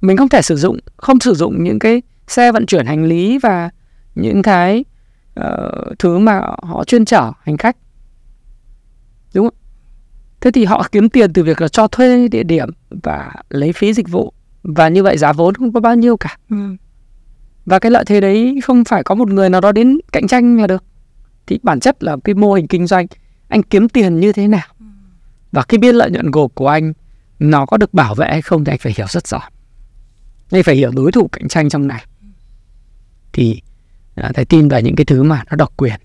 Mình không thể sử dụng không sử dụng những cái xe vận chuyển hành lý và những cái uh, thứ mà họ chuyên chở hành khách. Đúng không? Thế thì họ kiếm tiền từ việc là cho thuê địa điểm và lấy phí dịch vụ. Và như vậy giá vốn không có bao nhiêu cả. Ừ. và cái lợi thế đấy không phải có một người nào đó đến cạnh tranh là được. Thì bản chất là cái mô hình kinh doanh anh kiếm tiền như thế nào? Ừ. và cái biên lợi nhuận gộp của anh nó có được bảo vệ hay không thì anh phải hiểu rất rõ. Anh phải hiểu đối thủ cạnh tranh trong này. Thì à, thầy tin vào những cái thứ mà nó độc quyền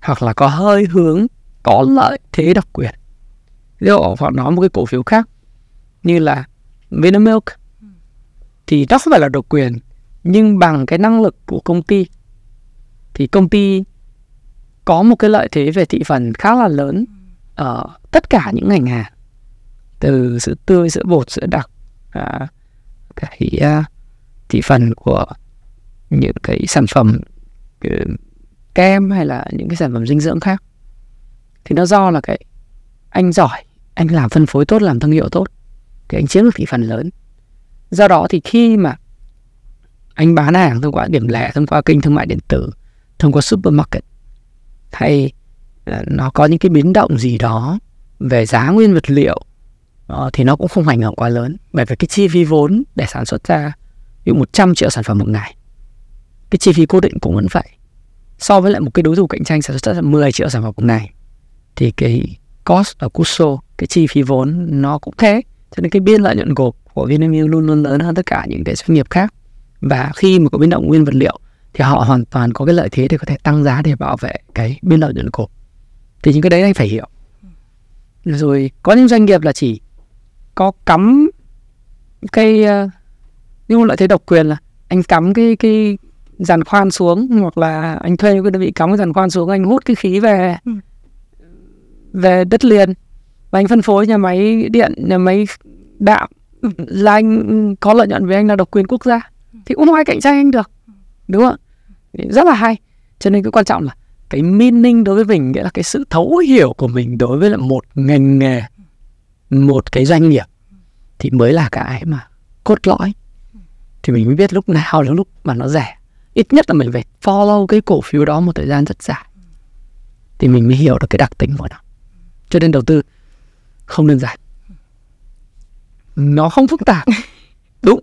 hoặc là có hơi hướng có lợi thế độc quyền. Ví dụ họ nói một cái cổ phiếu khác như là Vinamilk thì nó không phải là độc quyền nhưng bằng cái năng lực của công ty thì công ty có một cái lợi thế về thị phần khá là lớn ở tất cả những ngành hàng từ sữa tươi sữa bột sữa đặc à, cái uh, à, thị phần của những cái sản phẩm cái kem hay là những cái sản phẩm dinh dưỡng khác. Thì nó do là cái anh giỏi anh làm phân phối tốt làm thương hiệu tốt thì anh chiếm được thị phần lớn. Do đó thì khi mà anh bán hàng thông qua điểm lẻ thông qua kênh thương mại điện tử thông qua supermarket hay nó có những cái biến động gì đó về giá nguyên vật liệu ờ, thì nó cũng không ảnh hưởng quá lớn. Bởi vì cái chi phí vốn để sản xuất ra ví dụ 100 triệu sản phẩm một ngày, cái chi phí cố định cũng vẫn vậy. So với lại một cái đối thủ cạnh tranh sản xuất ra 10 triệu sản phẩm một ngày, thì cái cost ở Cuso, cái chi phí vốn nó cũng thế. Cho nên cái biên lợi nhuận gộp của Vinamilk luôn luôn lớn hơn tất cả những cái doanh nghiệp khác. Và khi mà có biến động nguyên vật liệu thì họ hoàn toàn có cái lợi thế để có thể tăng giá để bảo vệ cái biên lợi nhuận gộp thì những cái đấy anh phải hiểu. Rồi có những doanh nghiệp là chỉ có cắm cái uh, nhưng lợi thế độc quyền là anh cắm cái cái giàn khoan xuống hoặc là anh thuê cái đơn vị cắm cái giàn khoan xuống anh hút cái khí về ừ. về đất liền và anh phân phối nhà máy điện nhà máy đạm. Là anh có lợi nhuận với anh là độc quyền quốc gia. Thì cũng không ai cạnh tranh anh được đúng không rất là hay. Cho nên cái quan trọng là cái meaning đối với mình nghĩa là cái sự thấu hiểu của mình đối với là một ngành nghề một cái doanh nghiệp thì mới là cái mà cốt lõi. Thì mình mới biết lúc nào là lúc mà nó rẻ. Ít nhất là mình phải follow cái cổ phiếu đó một thời gian rất dài thì mình mới hiểu được cái đặc tính của nó. Cho nên đầu tư không đơn giản. Nó không phức tạp. Đúng.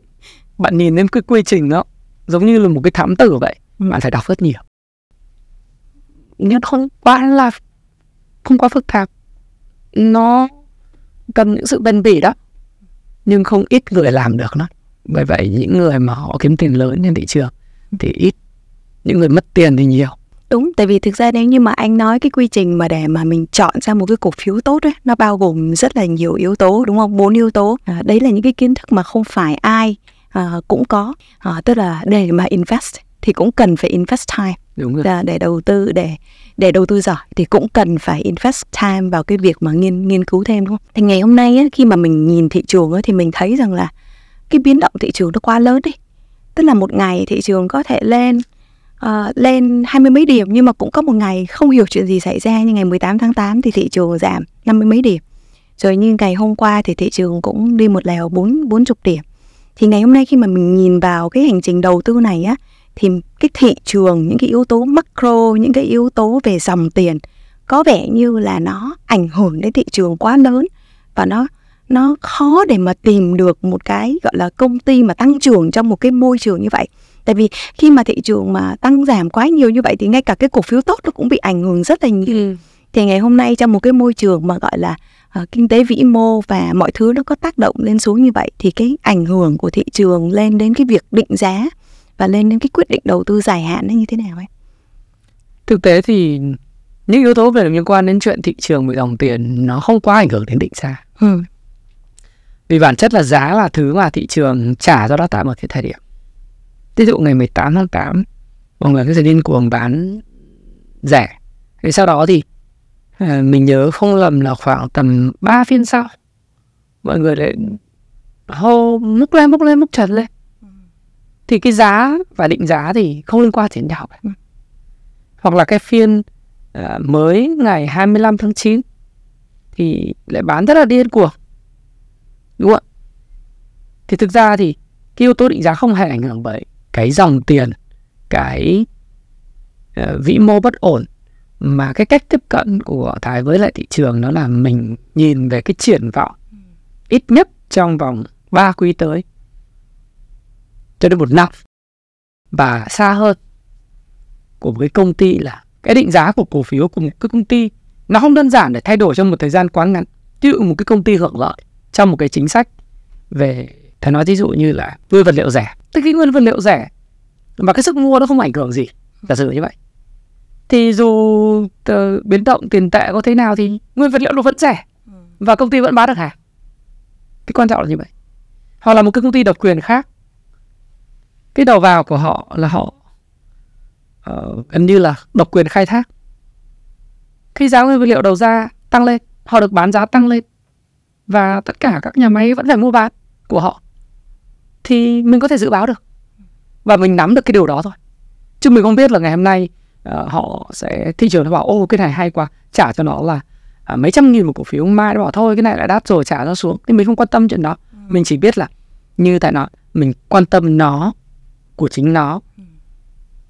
Bạn nhìn lên cái quy trình đó giống như là một cái thám tử vậy bạn phải đọc rất nhiều. Nhưng không quá là không quá phức tạp. Nó cần những sự bền bỉ đó nhưng không ít người làm được nó. Bởi vậy những người mà họ kiếm tiền lớn trên thị trường thì ít những người mất tiền thì nhiều. Đúng tại vì thực ra nếu như mà anh nói cái quy trình mà để mà mình chọn ra một cái cổ phiếu tốt ấy nó bao gồm rất là nhiều yếu tố đúng không? Bốn yếu tố. À, đấy là những cái kiến thức mà không phải ai à, cũng có à, tức là để mà invest thì cũng cần phải invest time đúng rồi. À, để đầu tư để để đầu tư giỏi thì cũng cần phải invest time vào cái việc mà nghiên nghiên cứu thêm đúng không? Thì ngày hôm nay ấy, khi mà mình nhìn thị trường ấy, thì mình thấy rằng là cái biến động thị trường nó quá lớn đi. Tức là một ngày thị trường có thể lên uh, lên hai mươi mấy điểm nhưng mà cũng có một ngày không hiểu chuyện gì xảy ra như ngày 18 tháng 8 thì thị trường giảm năm mươi mấy điểm. Rồi như ngày hôm qua thì thị trường cũng đi một lèo bốn bốn chục điểm. Thì ngày hôm nay khi mà mình nhìn vào cái hành trình đầu tư này á thì cái thị trường những cái yếu tố macro những cái yếu tố về dòng tiền có vẻ như là nó ảnh hưởng đến thị trường quá lớn. Và nó nó khó để mà tìm được một cái gọi là công ty mà tăng trưởng trong một cái môi trường như vậy. Tại vì khi mà thị trường mà tăng giảm quá nhiều như vậy thì ngay cả cái cổ phiếu tốt nó cũng bị ảnh hưởng rất là nhiều. Ừ. thì ngày hôm nay trong một cái môi trường mà gọi là uh, kinh tế vĩ mô và mọi thứ nó có tác động lên xuống như vậy thì cái ảnh hưởng của thị trường lên đến cái việc định giá và lên đến cái quyết định đầu tư dài hạn nó như thế nào ấy? Thực tế thì những yếu tố về liên quan đến chuyện thị trường và dòng tiền nó không quá ảnh hưởng đến định giá. Ừ. vì bản chất là giá là thứ mà thị trường trả cho nó tại một cái thời điểm. Ví dụ ngày 18 tháng 8 mọi người sẽ điên cuồng bán rẻ. Thì sau đó thì à, mình nhớ không lầm là khoảng tầm 3 phiên sau. Mọi người lại hô múc lên múc lên múc trần lên. Thì cái giá và định giá thì không liên quan đến nhau hoặc là cái phiên à, mới ngày 25 tháng 9 thì lại bán rất là điên cuồng đúng không ạ? Thì thực ra thì cái yếu tố định giá không hề ảnh hưởng bởi cái dòng tiền cái uh, vĩ mô bất ổn mà cái cách tiếp cận của thái với lại thị trường nó là mình nhìn về cái triển vọng ít nhất trong vòng 3 quý tới, cho đến một năm. Và xa hơn của một cái công ty là cái định giá của cổ phiếu của một cái công ty, nó không đơn giản để thay đổi trong một thời gian quá ngắn. Ví dụ một cái công ty hưởng lợi trong một cái chính sách về thầy nói ví dụ như là nguyên vật liệu rẻ. Tức cái nguyên vật liệu rẻ mà cái sức mua nó không ảnh hưởng gì. Giả sử như vậy thì dù uh, biến động tiền tệ có thế nào thì nguyên vật liệu nó vẫn rẻ. Và công ty vẫn bán được hàng cái quan trọng là như vậy. Hoặc là một cái công ty độc quyền khác. Cái đầu vào của họ là họ uh, gần như là độc quyền khai thác. Khi giá nguyên vật liệu đầu ra tăng lên họ được bán giá tăng lên. Và tất cả các nhà máy vẫn phải mua bán của họ. Thì mình có thể dự báo được. Và mình nắm được cái điều đó thôi. Chứ mình không biết là ngày hôm nay uh, họ sẽ thị trường nó bảo ô cái này hay quá trả cho nó là uh, mấy trăm nghìn một cổ phiếu. Mai nó bảo thôi cái này lại đắt rồi trả nó xuống. Thì mình không quan tâm chuyện đó. Ừ. mình chỉ biết là như tại nói mình quan tâm nó của chính nó. Ừ.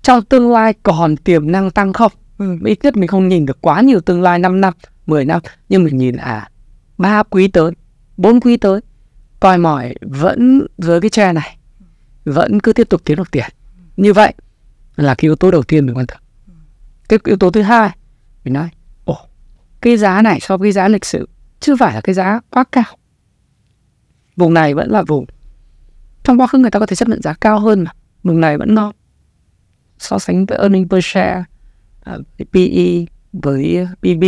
trong tương lai còn tiềm năng tăng không? Ừ. ít nhất mình không nhìn được quá nhiều tương lai 5 năm 10 năm. Nhưng mình nhìn à ba quý tới bốn quý tới coi mỏi vẫn với cái tre này vẫn cứ tiếp tục tiến được tiền. Như vậy là cái yếu tố đầu tiên mình quan tâm cái yếu tố thứ hai mình nói ồ cái giá này so với giá lịch sử chưa phải là cái giá quá cao. Vùng này vẫn là vùng trong quá khứ người ta có thể chấp nhận giá cao hơn mà vùng này vẫn ngon. So sánh với earning per share uh, PE với PB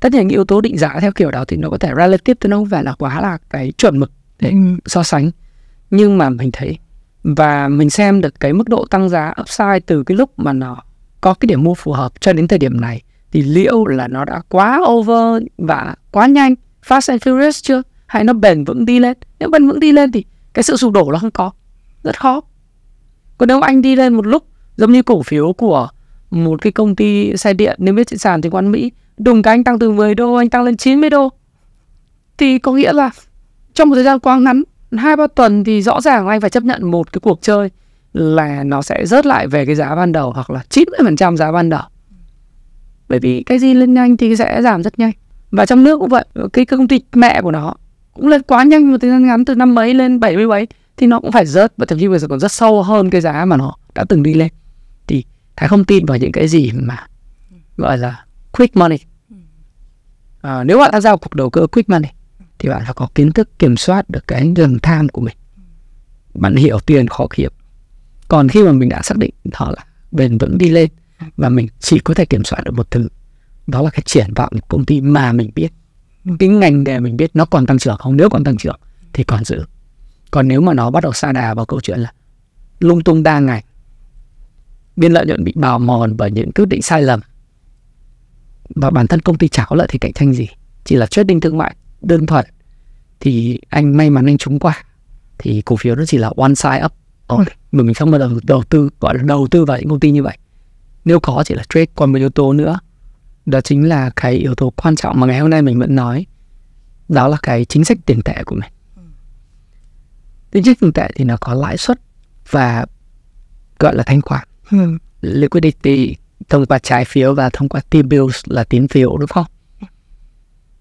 tất nhiên những yếu tố định giá theo kiểu đó thì nó có thể relative chứ nó không phải là quá là cái chuẩn mực để so sánh. Nhưng mà mình thấy và mình xem được cái mức độ tăng giá upside từ cái lúc mà nó có cái điểm mua phù hợp cho đến thời điểm này, thì liệu là nó đã quá over và quá nhanh, fast and furious chưa? Hay nó bền vững đi lên? Nếu bền vững đi lên thì cái sự sụp đổ nó không có. Rất khó. Còn nếu anh đi lên một lúc, giống như cổ phiếu của một cái công ty xe điện nếu biết trên sàn chứng khoán Mỹ, đùng cái anh tăng từ 10 đô, anh tăng lên 90 đô, thì có nghĩa là trong một thời gian quá ngắn, hai ba tuần thì rõ ràng anh phải chấp nhận một cái cuộc chơi là nó sẽ rớt lại về cái giá ban đầu hoặc là 90% giá ban đầu. Bởi vì cái gì lên nhanh thì sẽ giảm rất nhanh. Và trong nước cũng vậy cái công ty mẹ của nó cũng lên quá nhanh một thời gian ngắn từ năm mấy lên bảy mươi mấy thì nó cũng phải rớt và thậm chí bây giờ còn rất sâu hơn cái giá mà nó đã từng đi lên. Thì thái không tin vào những cái gì mà gọi là quick money. À, nếu bạn tham gia cuộc đầu cơ quick money thì bạn phải có kiến thức kiểm soát được cái rừng tham của mình. Bạn hiểu tiền khó kiếm còn khi mà mình đã xác định họ là bền vững đi lên và mình chỉ có thể kiểm soát được một thứ, đó là cái triển vọng của công ty mà mình biết. Cái ngành nghề mình biết nó còn tăng trưởng không? Nếu còn tăng trưởng thì còn giữ. Còn nếu mà nó bắt đầu xa đà vào câu chuyện là lung tung đa ngành, biên lợi nhuận bị bào mòn bởi những quyết định sai lầm, và bản thân công ty chả có lợi thế cạnh tranh gì, chỉ là trading thương mại đơn thuần, thì anh may mắn anh trúng qua, thì cổ phiếu nó chỉ là one side up thôi mà mình không bao giờ đầu tư gọi là đầu tư vào những công ty như vậy. Nếu có chỉ là trade còn một yếu tố nữa. Đó chính là cái yếu tố quan trọng mà ngày hôm nay mình vẫn nói. Đó là cái chính sách tiền tệ của mình. Chính sách tiền tệ thì nó có lãi suất và gọi là thanh khoản. Liquidity thông qua trái phiếu và thông qua T-bills là tín phiếu đúng không?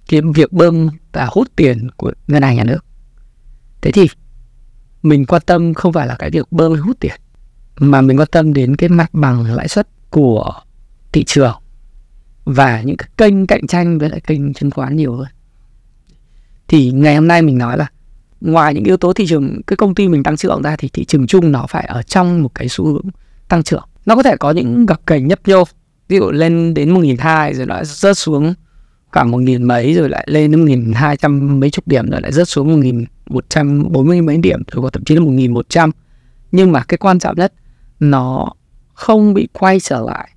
Cái việc bơm và hút tiền của ngân hàng nhà nước. Thế thì mình quan tâm không phải là cái việc bơm hay hút tiền, mà mình quan tâm đến cái mặt bằng lãi suất của thị trường và những cái kênh cạnh tranh với lại kênh chứng khoán nhiều hơn. Thì ngày hôm nay mình nói là ngoài những yếu tố thị trường, cái công ty mình tăng trưởng ra thì thị trường chung nó phải ở trong một cái xu hướng tăng trưởng nó có thể có những gặp cảnh nhấp nhô, ví dụ lên đến một nghìn hai rồi lại rớt xuống cả một nghìn mấy rồi lại lên đến một nghìn hai trăm mấy chục điểm rồi lại rớt xuống một nghìn một trăm bốn mươi mấy điểm rồi có thậm chí là một nghìn một trăm. Nhưng mà cái quan trọng nhất, nó không bị quay trở lại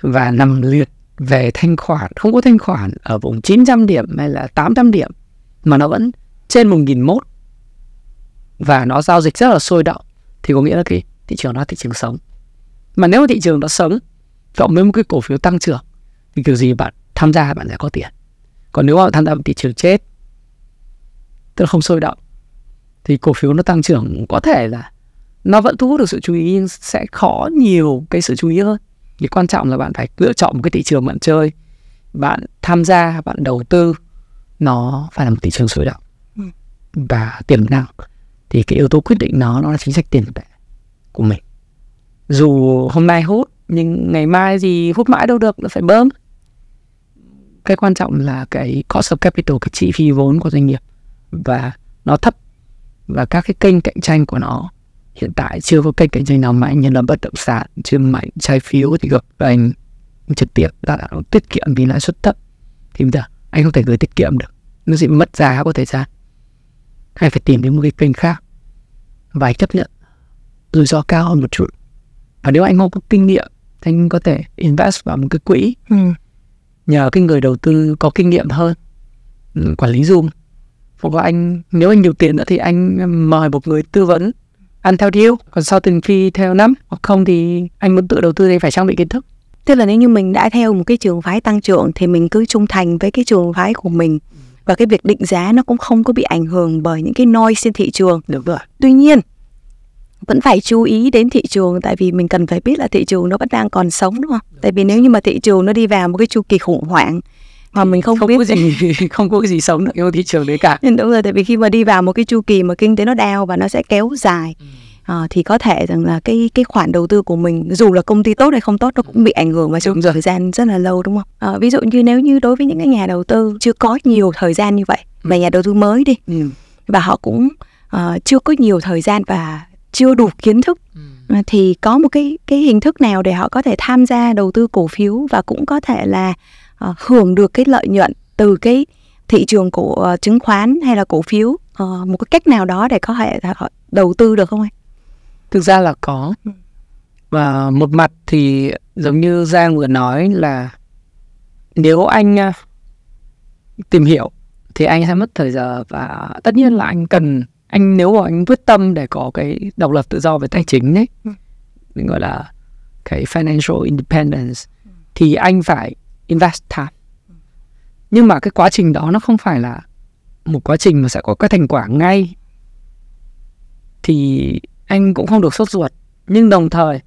và nằm liệt về thanh khoản. Không có thanh khoản ở vùng 900 điểm hay là 800 điểm, mà nó vẫn trên 1001 và nó giao dịch rất là sôi động, thì có nghĩa là cái thị trường nó thị trường sống. Mà nếu mà thị trường nó sống, cộng với một cái cổ phiếu tăng trưởng, thì kiểu gì bạn tham gia bạn sẽ có tiền. Còn nếu mà bạn tham gia vào thị trường chết, tức là không sôi động thì cổ phiếu nó tăng trưởng có thể là nó vẫn thu hút được sự chú ý nhưng sẽ khó nhiều cái sự chú ý hơn. Thì quan trọng là bạn phải lựa chọn một cái thị trường bạn chơi bạn tham gia bạn đầu tư nó phải là một thị trường sôi động. Ừ. và tiềm năng thì cái yếu tố quyết định nó nó là chính sách tiền tệ của mình. Dù hôm nay hút nhưng ngày mai thì hút mãi đâu được nó phải bơm. Cái quan trọng là cái cost of capital cái chi phí vốn của doanh nghiệp. Và nó thấp và các cái kênh cạnh tranh của nó hiện tại chưa có kênh cạnh tranh nào mạnh như là bất động sản chưa mạnh trái phiếu thì gặp anh trực tiếp. Là tiết kiệm vì lãi suất thấp. Thì bây giờ anh không thể gửi tiết kiệm được. Nó sẽ mất giá có thể ra. Hay phải tìm đến một cái kênh khác. Và anh chấp nhận. Rủi ro cao hơn một chút. Và nếu anh không có kinh nghiệm thì anh có thể invest vào một cái quỹ. Ừ. nhờ cái người đầu tư có kinh nghiệm hơn. Ừ, quản lý zoom hoặc là anh nếu anh nhiều tiền nữa thì anh mời một người tư vấn. Ăn theo deal còn sau tiền phi theo năm hoặc không thì anh muốn tự đầu tư thì phải trang bị kiến thức. Tức là nếu như mình đã theo một cái trường phái tăng trưởng thì mình cứ trung thành với cái trường phái của mình. Và cái việc định giá nó cũng không có bị ảnh hưởng bởi những cái noise trên thị trường. Được rồi. Tuy nhiên vẫn phải chú ý đến thị trường tại vì mình cần phải biết là thị trường nó vẫn đang còn sống đúng không? Tại vì nếu như mà thị trường nó đi vào một cái chu kỳ khủng hoảng mà mình không, không biết có gì không có cái gì sống được trong thị trường đấy cả. Đúng rồi, tại vì khi mà đi vào một cái chu kỳ mà kinh tế nó đau và nó sẽ kéo dài. Ừ. uh, thì có thể rằng là cái cái khoản đầu tư của mình dù là công ty tốt hay không tốt nó cũng bị ảnh hưởng vào trong thời gian rất là lâu đúng không? Uh, ví dụ như nếu như đối với những cái nhà đầu tư chưa có nhiều thời gian như vậy và nhà đầu tư mới đi ừ. và họ cũng uh, chưa có nhiều thời gian và chưa đủ kiến thức ừ. thì có một cái cái hình thức nào để họ có thể tham gia đầu tư cổ phiếu và cũng có thể là uh, hưởng được cái lợi nhuận từ cái thị trường của uh, chứng khoán hay là cổ phiếu uh, một cái cách nào đó để có thể đầu tư được không anh? Thực ra là có ừ. và một mặt thì giống như Giang vừa nói là nếu anh tìm hiểu thì anh sẽ mất thời giờ và tất nhiên là anh cần anh nếu mà anh quyết tâm để có cái độc lập tự do về tài chính đấy ừ. mình gọi là cái financial independence thì anh phải invest time nhưng mà cái quá trình đó nó không phải là một quá trình mà sẽ có cái thành quả ngay. Thì anh cũng không được sốt ruột. Nhưng đồng thời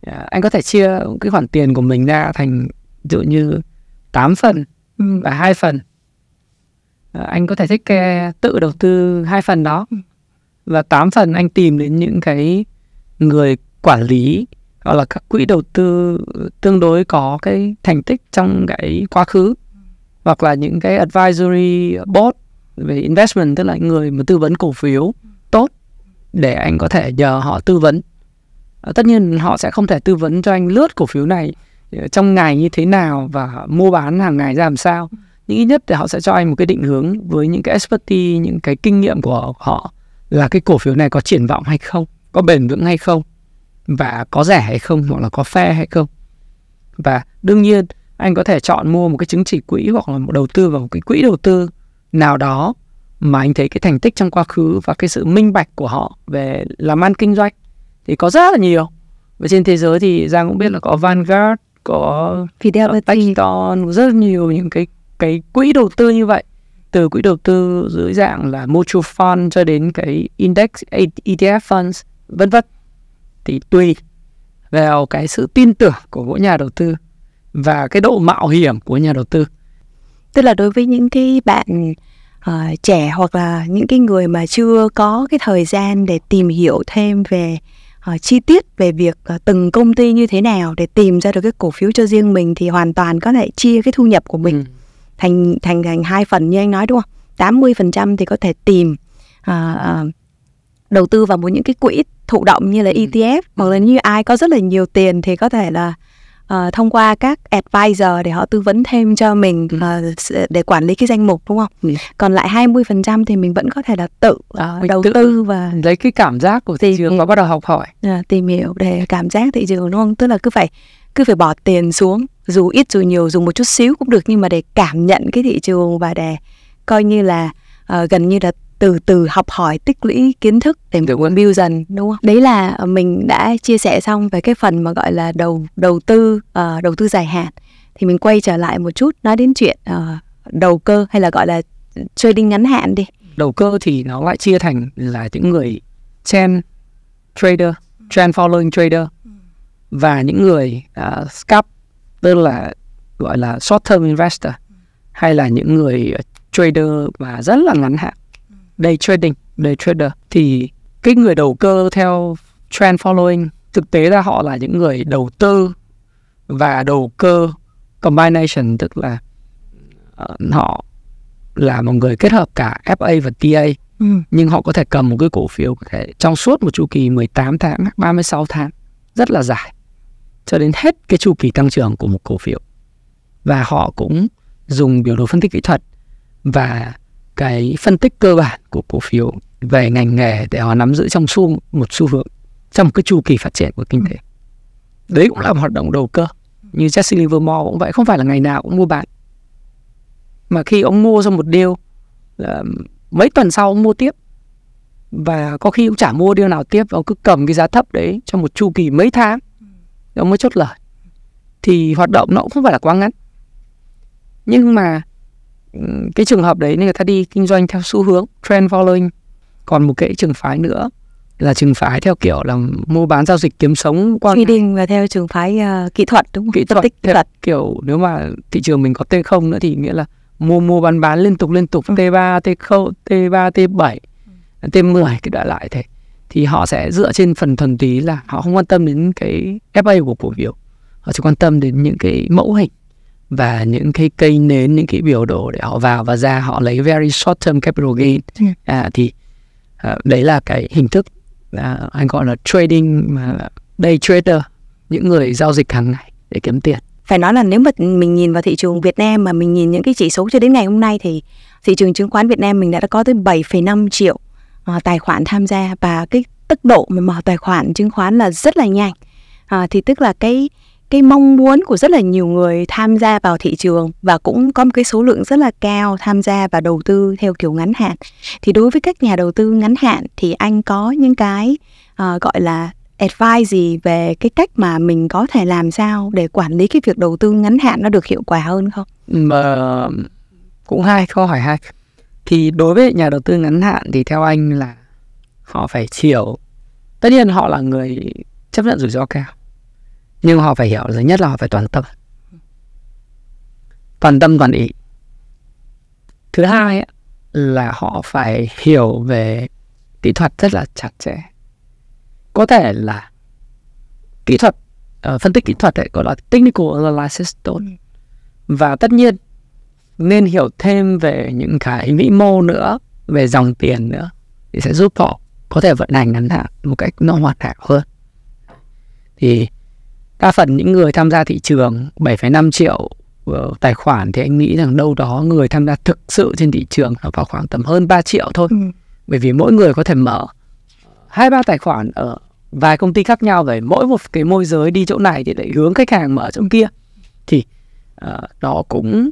à, anh có thể chia cái khoản tiền của mình ra thành dụ như 8 phần ừ. và hai phần. À, anh có thể thích tự đầu tư hai phần đó. Ừ. và 8 phần anh tìm đến những cái người quản lý gọi là các quỹ đầu tư tương đối có cái thành tích trong cái quá khứ. Hoặc là những cái advisory board, về investment, tức là người mà tư vấn cổ phiếu tốt để anh có thể nhờ họ tư vấn. À, tất nhiên họ sẽ không thể tư vấn cho anh lướt cổ phiếu này ờ, trong ngày như thế nào và mua bán hàng ngày ra làm sao. Nhưng ít nhất thì họ sẽ cho anh một cái định hướng với những cái expertise, những cái kinh nghiệm của họ là cái cổ phiếu này có triển vọng hay không, có bền vững hay không và có rẻ hay không hoặc là có phe hay không. Và đương nhiên anh có thể chọn mua một cái chứng chỉ quỹ hoặc là một đầu tư vào một cái quỹ đầu tư nào đó mà anh thấy cái thành tích trong quá khứ và cái sự minh bạch của họ về làm ăn kinh doanh thì có rất là nhiều. Và trên thế giới thì Giang cũng biết là có Vanguard có Fidelity. Blackstone rất nhiều những cái cái quỹ đầu tư như vậy. Từ quỹ đầu tư dưới dạng là mutual fund cho đến cái index ETF funds vân vân thì tùy vào cái sự tin tưởng của mỗi nhà đầu tư và cái độ mạo hiểm của nhà đầu tư tức là đối với những cái bạn uh, trẻ hoặc là những cái người mà chưa có cái thời gian để tìm hiểu thêm về uh, chi tiết về việc uh, từng công ty như thế nào để tìm ra được cái cổ phiếu cho riêng mình thì hoàn toàn có thể chia cái thu nhập của mình ừ. thành thành thành hai phần như anh nói đúng không? 80% thì có thể tìm uh, uh, đầu tư vào một những cái quỹ thụ động như là ETF ừ. hoặc là như ai có rất là nhiều tiền thì có thể là uh, thông qua các advisor để họ tư vấn thêm cho mình uh, để quản lý cái danh mục đúng không? Ừ. Còn lại 20% thì mình vẫn có thể là tự uh, đầu tự tư và lấy cái cảm giác của thị trường và bắt đầu học hỏi. Uh, tìm hiểu để cảm giác thị trường đúng không? Tức là cứ phải cứ phải bỏ tiền xuống dù ít dù nhiều dùng một chút xíu cũng được nhưng mà để cảm nhận cái thị trường và để coi như là uh, gần như là từ từ học hỏi tích lũy kiến thức để mình build dần đúng không? Đấy là ờ, mình đã chia sẻ xong về cái phần mà gọi là đầu đầu tư uh, đầu tư dài hạn thì mình quay trở lại một chút nói đến chuyện uh, đầu cơ hay là gọi là trading ngắn hạn đi. Đầu cơ thì nó lại chia thành là những người trend trader, trend following trader và những người uh, scalp tức là gọi là short term investor hay là những người trader mà rất là ngắn hạn day trading, day trader. Thì cái người đầu cơ theo trend following thực tế ra họ là những người đầu tư và đầu cơ combination tức là uh, họ là một người kết hợp cả FA và TA ừ. nhưng họ có thể cầm một cái cổ phiếu có thể trong suốt một chu kỳ 18 tháng 36 tháng rất là dài cho đến hết cái chu kỳ tăng trưởng của một cổ phiếu. Và họ cũng dùng biểu đồ phân tích kỹ thuật và cái phân tích cơ bản của cổ phiếu về ngành nghề để họ nắm giữ trong xu một xu hướng trong cái chu kỳ phát triển của kinh tế. Đấy cũng là một hoạt động đầu cơ. Như Jesse Livermore cũng vậy không phải là ngày nào cũng mua bán. Mà khi ông mua xong một deal là mấy tuần sau ông mua tiếp. Và có khi cũng chả mua deal nào tiếp ông cứ cầm cái giá thấp đấy trong một chu kỳ mấy tháng ông mới chốt lời. Thì hoạt động nó cũng không phải là quá ngắn. Nhưng mà cái trường hợp đấy người ta đi kinh doanh theo xu hướng trend following còn một cái trường phái nữa là trường phái theo kiểu là mua bán giao dịch kiếm sống qua trading và theo trường phái uh, kỹ thuật đúng không? Kỹ thuật, kỹ thuật kiểu nếu mà thị trường mình có T không nữa thì nghĩa là mua mua bán bán liên tục liên tục ừ. T3, T0, T3, T7, T10 cái đoạn lại thế. thì họ sẽ dựa trên phần thuần túy là họ không quan tâm đến cái FA của cổ phiếu họ chỉ quan tâm đến những cái mẫu hình và những cái cây nến những cái biểu đồ để họ vào và ra họ lấy very short term capital gain. Ừ. à, thì à, đấy là cái hình thức à, anh gọi là trading mà day trader những người giao dịch hàng ngày để kiếm tiền. Phải nói là nếu mà mình nhìn vào thị trường Việt Nam mà mình nhìn những cái chỉ số cho đến ngày hôm nay thì thị trường chứng khoán Việt Nam mình đã có tới 7,5 triệu à, tài khoản tham gia. Và cái tốc độ mà mở tài khoản chứng khoán là rất là nhanh. À, thì tức là cái cái mong muốn của rất là nhiều người tham gia vào thị trường và cũng có một cái số lượng rất là cao tham gia và đầu tư theo kiểu ngắn hạn. Thì đối với các nhà đầu tư ngắn hạn thì anh có những cái uh, gọi là advice gì về cái cách mà mình có thể làm sao để quản lý cái việc đầu tư ngắn hạn nó được hiệu quả hơn không? mà ờ, cũng hai câu hỏi hai. Thì đối với nhà đầu tư ngắn hạn thì theo anh là họ phải hiểu tất nhiên họ là người chấp nhận rủi ro cao nhưng họ phải hiểu thứ nhất là họ phải toàn tâm. Toàn tâm toàn ý. Thứ hai là họ phải hiểu về kỹ thuật rất là chặt chẽ. Có thể là kỹ thuật ờ, phân tích kỹ thuật ấy, gọi là technical analysis tốt. Và tất nhiên nên hiểu thêm về những cái vĩ mô nữa về dòng tiền nữa thì sẽ giúp họ có thể vận hành ngắn hạn một cách nó hoạt hảo hơn. Thì đa phần những người tham gia thị trường 7,5 triệu ờ, tài khoản thì anh nghĩ rằng đâu đó người tham gia thực sự trên thị trường là vào khoảng tầm hơn 3 triệu thôi. Ừ. bởi vì mỗi người có thể mở hai ba tài khoản ở vài công ty khác nhau rồi mỗi một cái môi giới đi chỗ này thì lại hướng khách hàng mở chỗ kia. Thì uh, nó cũng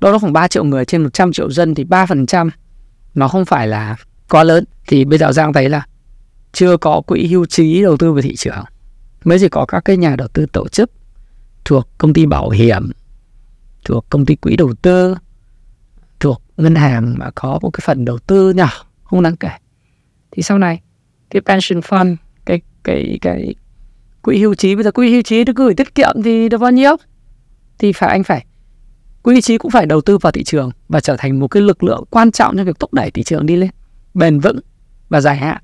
đâu đó khoảng 3 triệu người trên 100 triệu dân thì 3% nó không phải là quá lớn. Thì bây giờ Giang thấy là chưa có quỹ hưu trí đầu tư về thị trường mới chỉ có các cái nhà đầu tư tổ chức thuộc công ty bảo hiểm, thuộc công ty quỹ đầu tư, thuộc ngân hàng mà có một cái phần đầu tư nhỏ không đáng kể. Thì sau này, cái pension fund, cái cái cái quỹ hưu trí, bây giờ quỹ hưu trí được gửi tiết kiệm thì được bao nhiêu? Thì phải, anh phải, quỹ hưu trí cũng phải đầu tư vào thị trường và trở thành một cái lực lượng quan trọng trong việc thúc đẩy thị trường đi lên bền vững và dài hạn.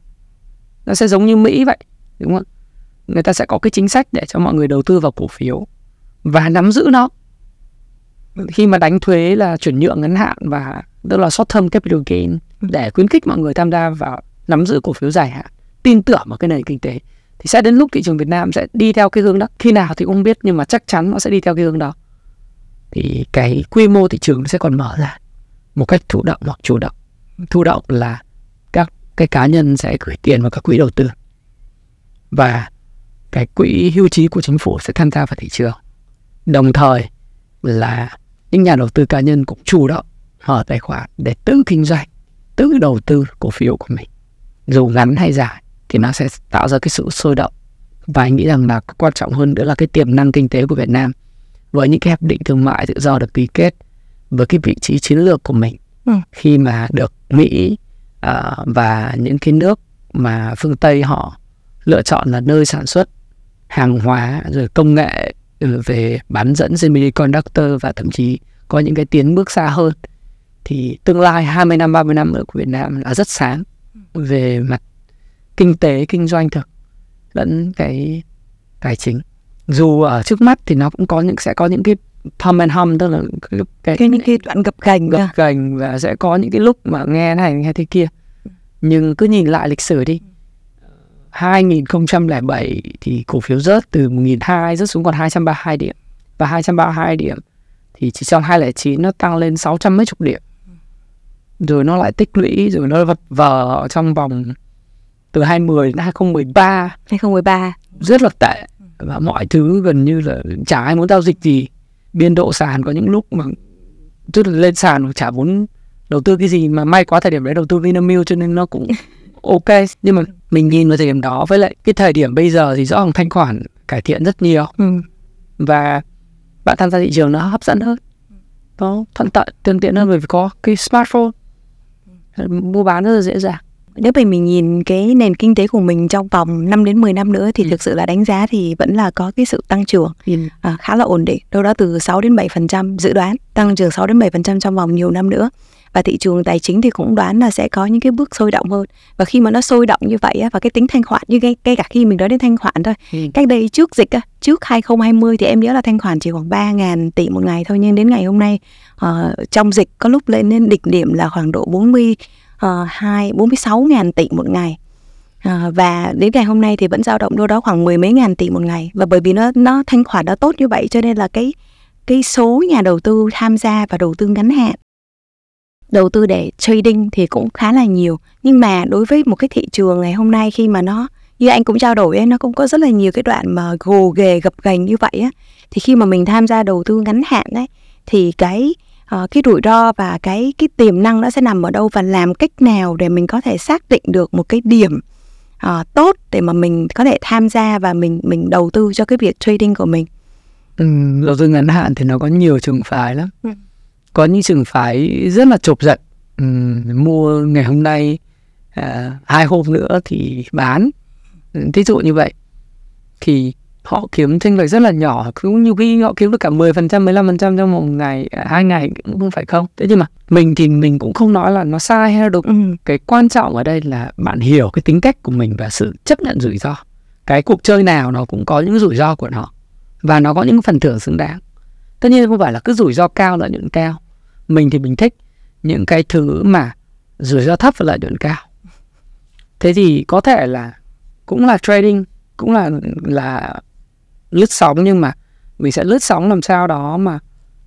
Nó sẽ giống như Mỹ vậy, đúng không người ta sẽ có cái chính sách để cho mọi người đầu tư vào cổ phiếu và nắm giữ nó. Khi mà đánh thuế là chuyển nhượng ngắn hạn và tức là short term capital gain để khuyến khích mọi người tham gia vào nắm giữ cổ phiếu dài hạn. Tin tưởng vào cái nền kinh tế thì sẽ đến lúc thị trường Việt Nam sẽ đi theo cái hướng đó. Khi nào thì cũng biết nhưng mà chắc chắn nó sẽ đi theo cái hướng đó. Thì cái quy mô thị trường nó sẽ còn mở ra một cách thụ động hoặc chủ động. Thụ động là các cái cá nhân sẽ gửi tiền vào các quỹ đầu tư. Và cái quỹ hưu trí của chính phủ sẽ tham gia vào thị trường. Đồng thời là những nhà đầu tư cá nhân cũng chủ động mở tài khoản để tự kinh doanh tự đầu tư cổ phiếu của mình. Dù ngắn hay dài thì nó sẽ tạo ra cái sự sôi động. Và anh nghĩ rằng là quan trọng hơn nữa là cái tiềm năng kinh tế của Việt Nam. Với những cái hiệp định thương mại tự do được ký kết với cái vị trí chiến lược của mình Ừ. khi mà được Mỹ à, và những cái nước mà phương Tây họ lựa chọn là nơi sản xuất hàng hóa rồi công nghệ ừ, về bán dẫn semiconductor và thậm chí có những cái tiến bước xa hơn. Thì tương lai 20 năm 30 năm nữa của Việt Nam là rất sáng về mặt kinh tế kinh doanh thực lẫn cái tài chính. Dù ở trước mắt thì nó cũng có những sẽ có những cái pump and hum tức là cái, cái, Cái những cái đoạn gập ghềnh gập ghềnh và sẽ có những cái lúc mà nghe này nghe thế kia. Nhưng cứ nhìn lại lịch sử đi 2007 thì cổ phiếu rớt từ 1.200 rớt xuống còn 232 điểm. Và 232 điểm thì chỉ trong 2009 nó tăng lên 600 mấy chục điểm. Rồi nó lại tích lũy rồi nó vật vờ trong vòng từ 2010 đến 2013 2013 rất là tệ. Và mọi thứ gần như là chả ai muốn giao dịch gì. Biên độ sàn có những lúc mà tức là lên sàn chả muốn đầu tư cái gì mà may quá thời điểm đấy đầu tư Vinamilk cho nên nó cũng ok. Nhưng mà mình nhìn vào thời điểm đó với lại cái thời điểm bây giờ thì rõ ràng thanh khoản cải thiện rất nhiều ừ. và bạn tham gia thị trường nó hấp dẫn hơn nó thuận tiện thuận tiện hơn bởi vì có cái smartphone mua bán rất là dễ dàng Nếu mà mình nhìn cái nền kinh tế của mình trong vòng 5 đến 10 năm nữa thì Ừ. thực sự là đánh giá thì vẫn là có cái sự tăng trưởng à, khá là ổn định, đâu đó từ 6 đến 7% dự đoán tăng trưởng 6 đến 7% trong vòng nhiều năm nữa. Và thị trường tài chính thì cũng đoán là sẽ có những cái bước sôi động hơn. Và khi mà nó sôi động như vậy á, và cái tính thanh khoản như ngay, ngay cả khi mình nói đến thanh khoản thôi Ừ. cách đây trước dịch á, trước 2020 thì em nhớ là thanh khoản chỉ khoảng 3.000 tỷ một ngày thôi nhưng đến ngày hôm nay ờ, trong dịch có lúc lên đến đỉnh điểm là khoảng độ 40 uh, 2 46.000 tỷ một ngày. À, và đến ngày hôm nay thì vẫn dao động đâu đó khoảng mười mấy ngàn tỷ một ngày. Và bởi vì nó nó thanh khoản nó tốt như vậy cho nên là cái cái số nhà đầu tư tham gia và đầu tư ngắn hạn đầu tư để trading thì cũng khá là nhiều nhưng mà đối với một cái thị trường ngày hôm nay khi mà nó như anh cũng trao đổi ấy, nó cũng có rất là nhiều cái đoạn mà gồ ghề gập ghềnh như vậy á thì khi mà mình tham gia đầu tư ngắn hạn đấy thì cái ờ, cái rủi ro và cái cái tiềm năng nó sẽ nằm ở đâu và làm cách nào để mình có thể xác định được một cái điểm ờ, tốt để mà mình có thể tham gia và mình mình đầu tư cho cái việc trading của mình Ừ, đầu tư ngắn hạn thì nó có nhiều trường phái lắm. Ừ. Có những trường phái rất là chộp giật. Ừ, mua ngày hôm nay à, hai hôm nữa thì bán. Ừ, Thí dụ như vậy thì họ kiếm tranh lệch rất là nhỏ cũng nhiều khi họ kiếm được cả 10% 15% trong một ngày à, hai ngày cũng không phải không thế nhưng mà mình thì mình cũng không nói là nó sai hay là đúng ừ. cái quan trọng ở đây là bạn hiểu cái tính cách của mình và sự chấp nhận rủi ro cái cuộc chơi nào nó cũng có những rủi ro của nó và nó có những phần thưởng xứng đáng tất nhiên không phải là cứ rủi ro cao lợi nhuận cao mình thì mình thích những cái thứ mà rủi ro thấp và lợi nhuận cao. Thế thì có thể là cũng là trading, cũng là là lướt sóng nhưng mà mình sẽ lướt sóng làm sao đó mà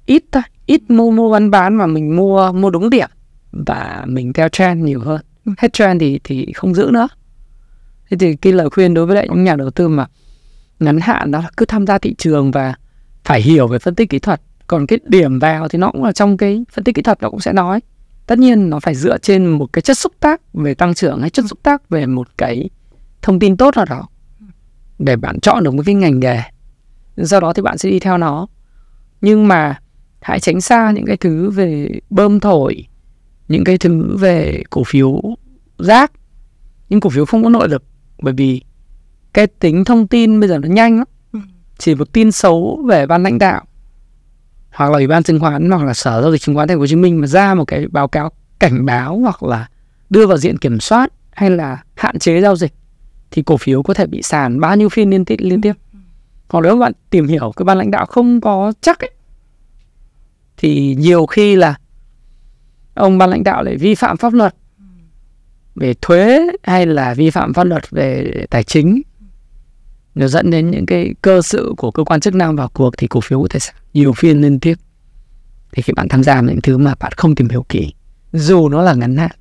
ít thôi, ít mua mua bán bán mà mình mua mua đúng điểm và mình theo trend nhiều hơn. Hết trend thì thì không giữ nữa. Thế thì cái lời khuyên đối với lại những nhà đầu tư mà ngắn hạn đó là cứ tham gia thị trường và phải hiểu về phân tích kỹ thuật còn cái điểm vào thì nó cũng là trong cái phân tích kỹ thuật nó cũng sẽ nói. Tất nhiên nó phải dựa trên một cái chất xúc tác về tăng trưởng hay chất xúc tác về một cái thông tin tốt nào đó để bạn chọn được một cái ngành nghề. Do đó thì bạn sẽ đi theo nó. Nhưng mà hãy tránh xa những cái thứ về bơm thổi những cái thứ về cổ phiếu rác. Những cổ phiếu không có nội lực bởi vì cái tính thông tin bây giờ nó nhanh lắm. Ừ. chỉ một tin xấu về ban lãnh đạo hoặc là ủy ban chứng khoán hoặc là sở giao dịch chứng khoán thành phố Hồ Chí Minh mà ra một cái báo cáo cảnh báo hoặc là đưa vào diện kiểm soát hay là hạn chế giao dịch thì cổ phiếu có thể bị sàn bao nhiêu phiên liên tiếp liên tiếp. Hoặc nếu bạn tìm hiểu cái ban lãnh đạo không có chắc ấy, thì nhiều khi là ông ban lãnh đạo lại vi phạm pháp luật về thuế hay là vi phạm pháp luật về tài chính nó dẫn đến những cái cơ sự của cơ quan chức năng vào cuộc thì cổ phiếu có thể sàn nhiều phiên liên tiếp. Thì khi bạn tham gia những thứ mà bạn không tìm hiểu kỹ dù nó là ngắn hạn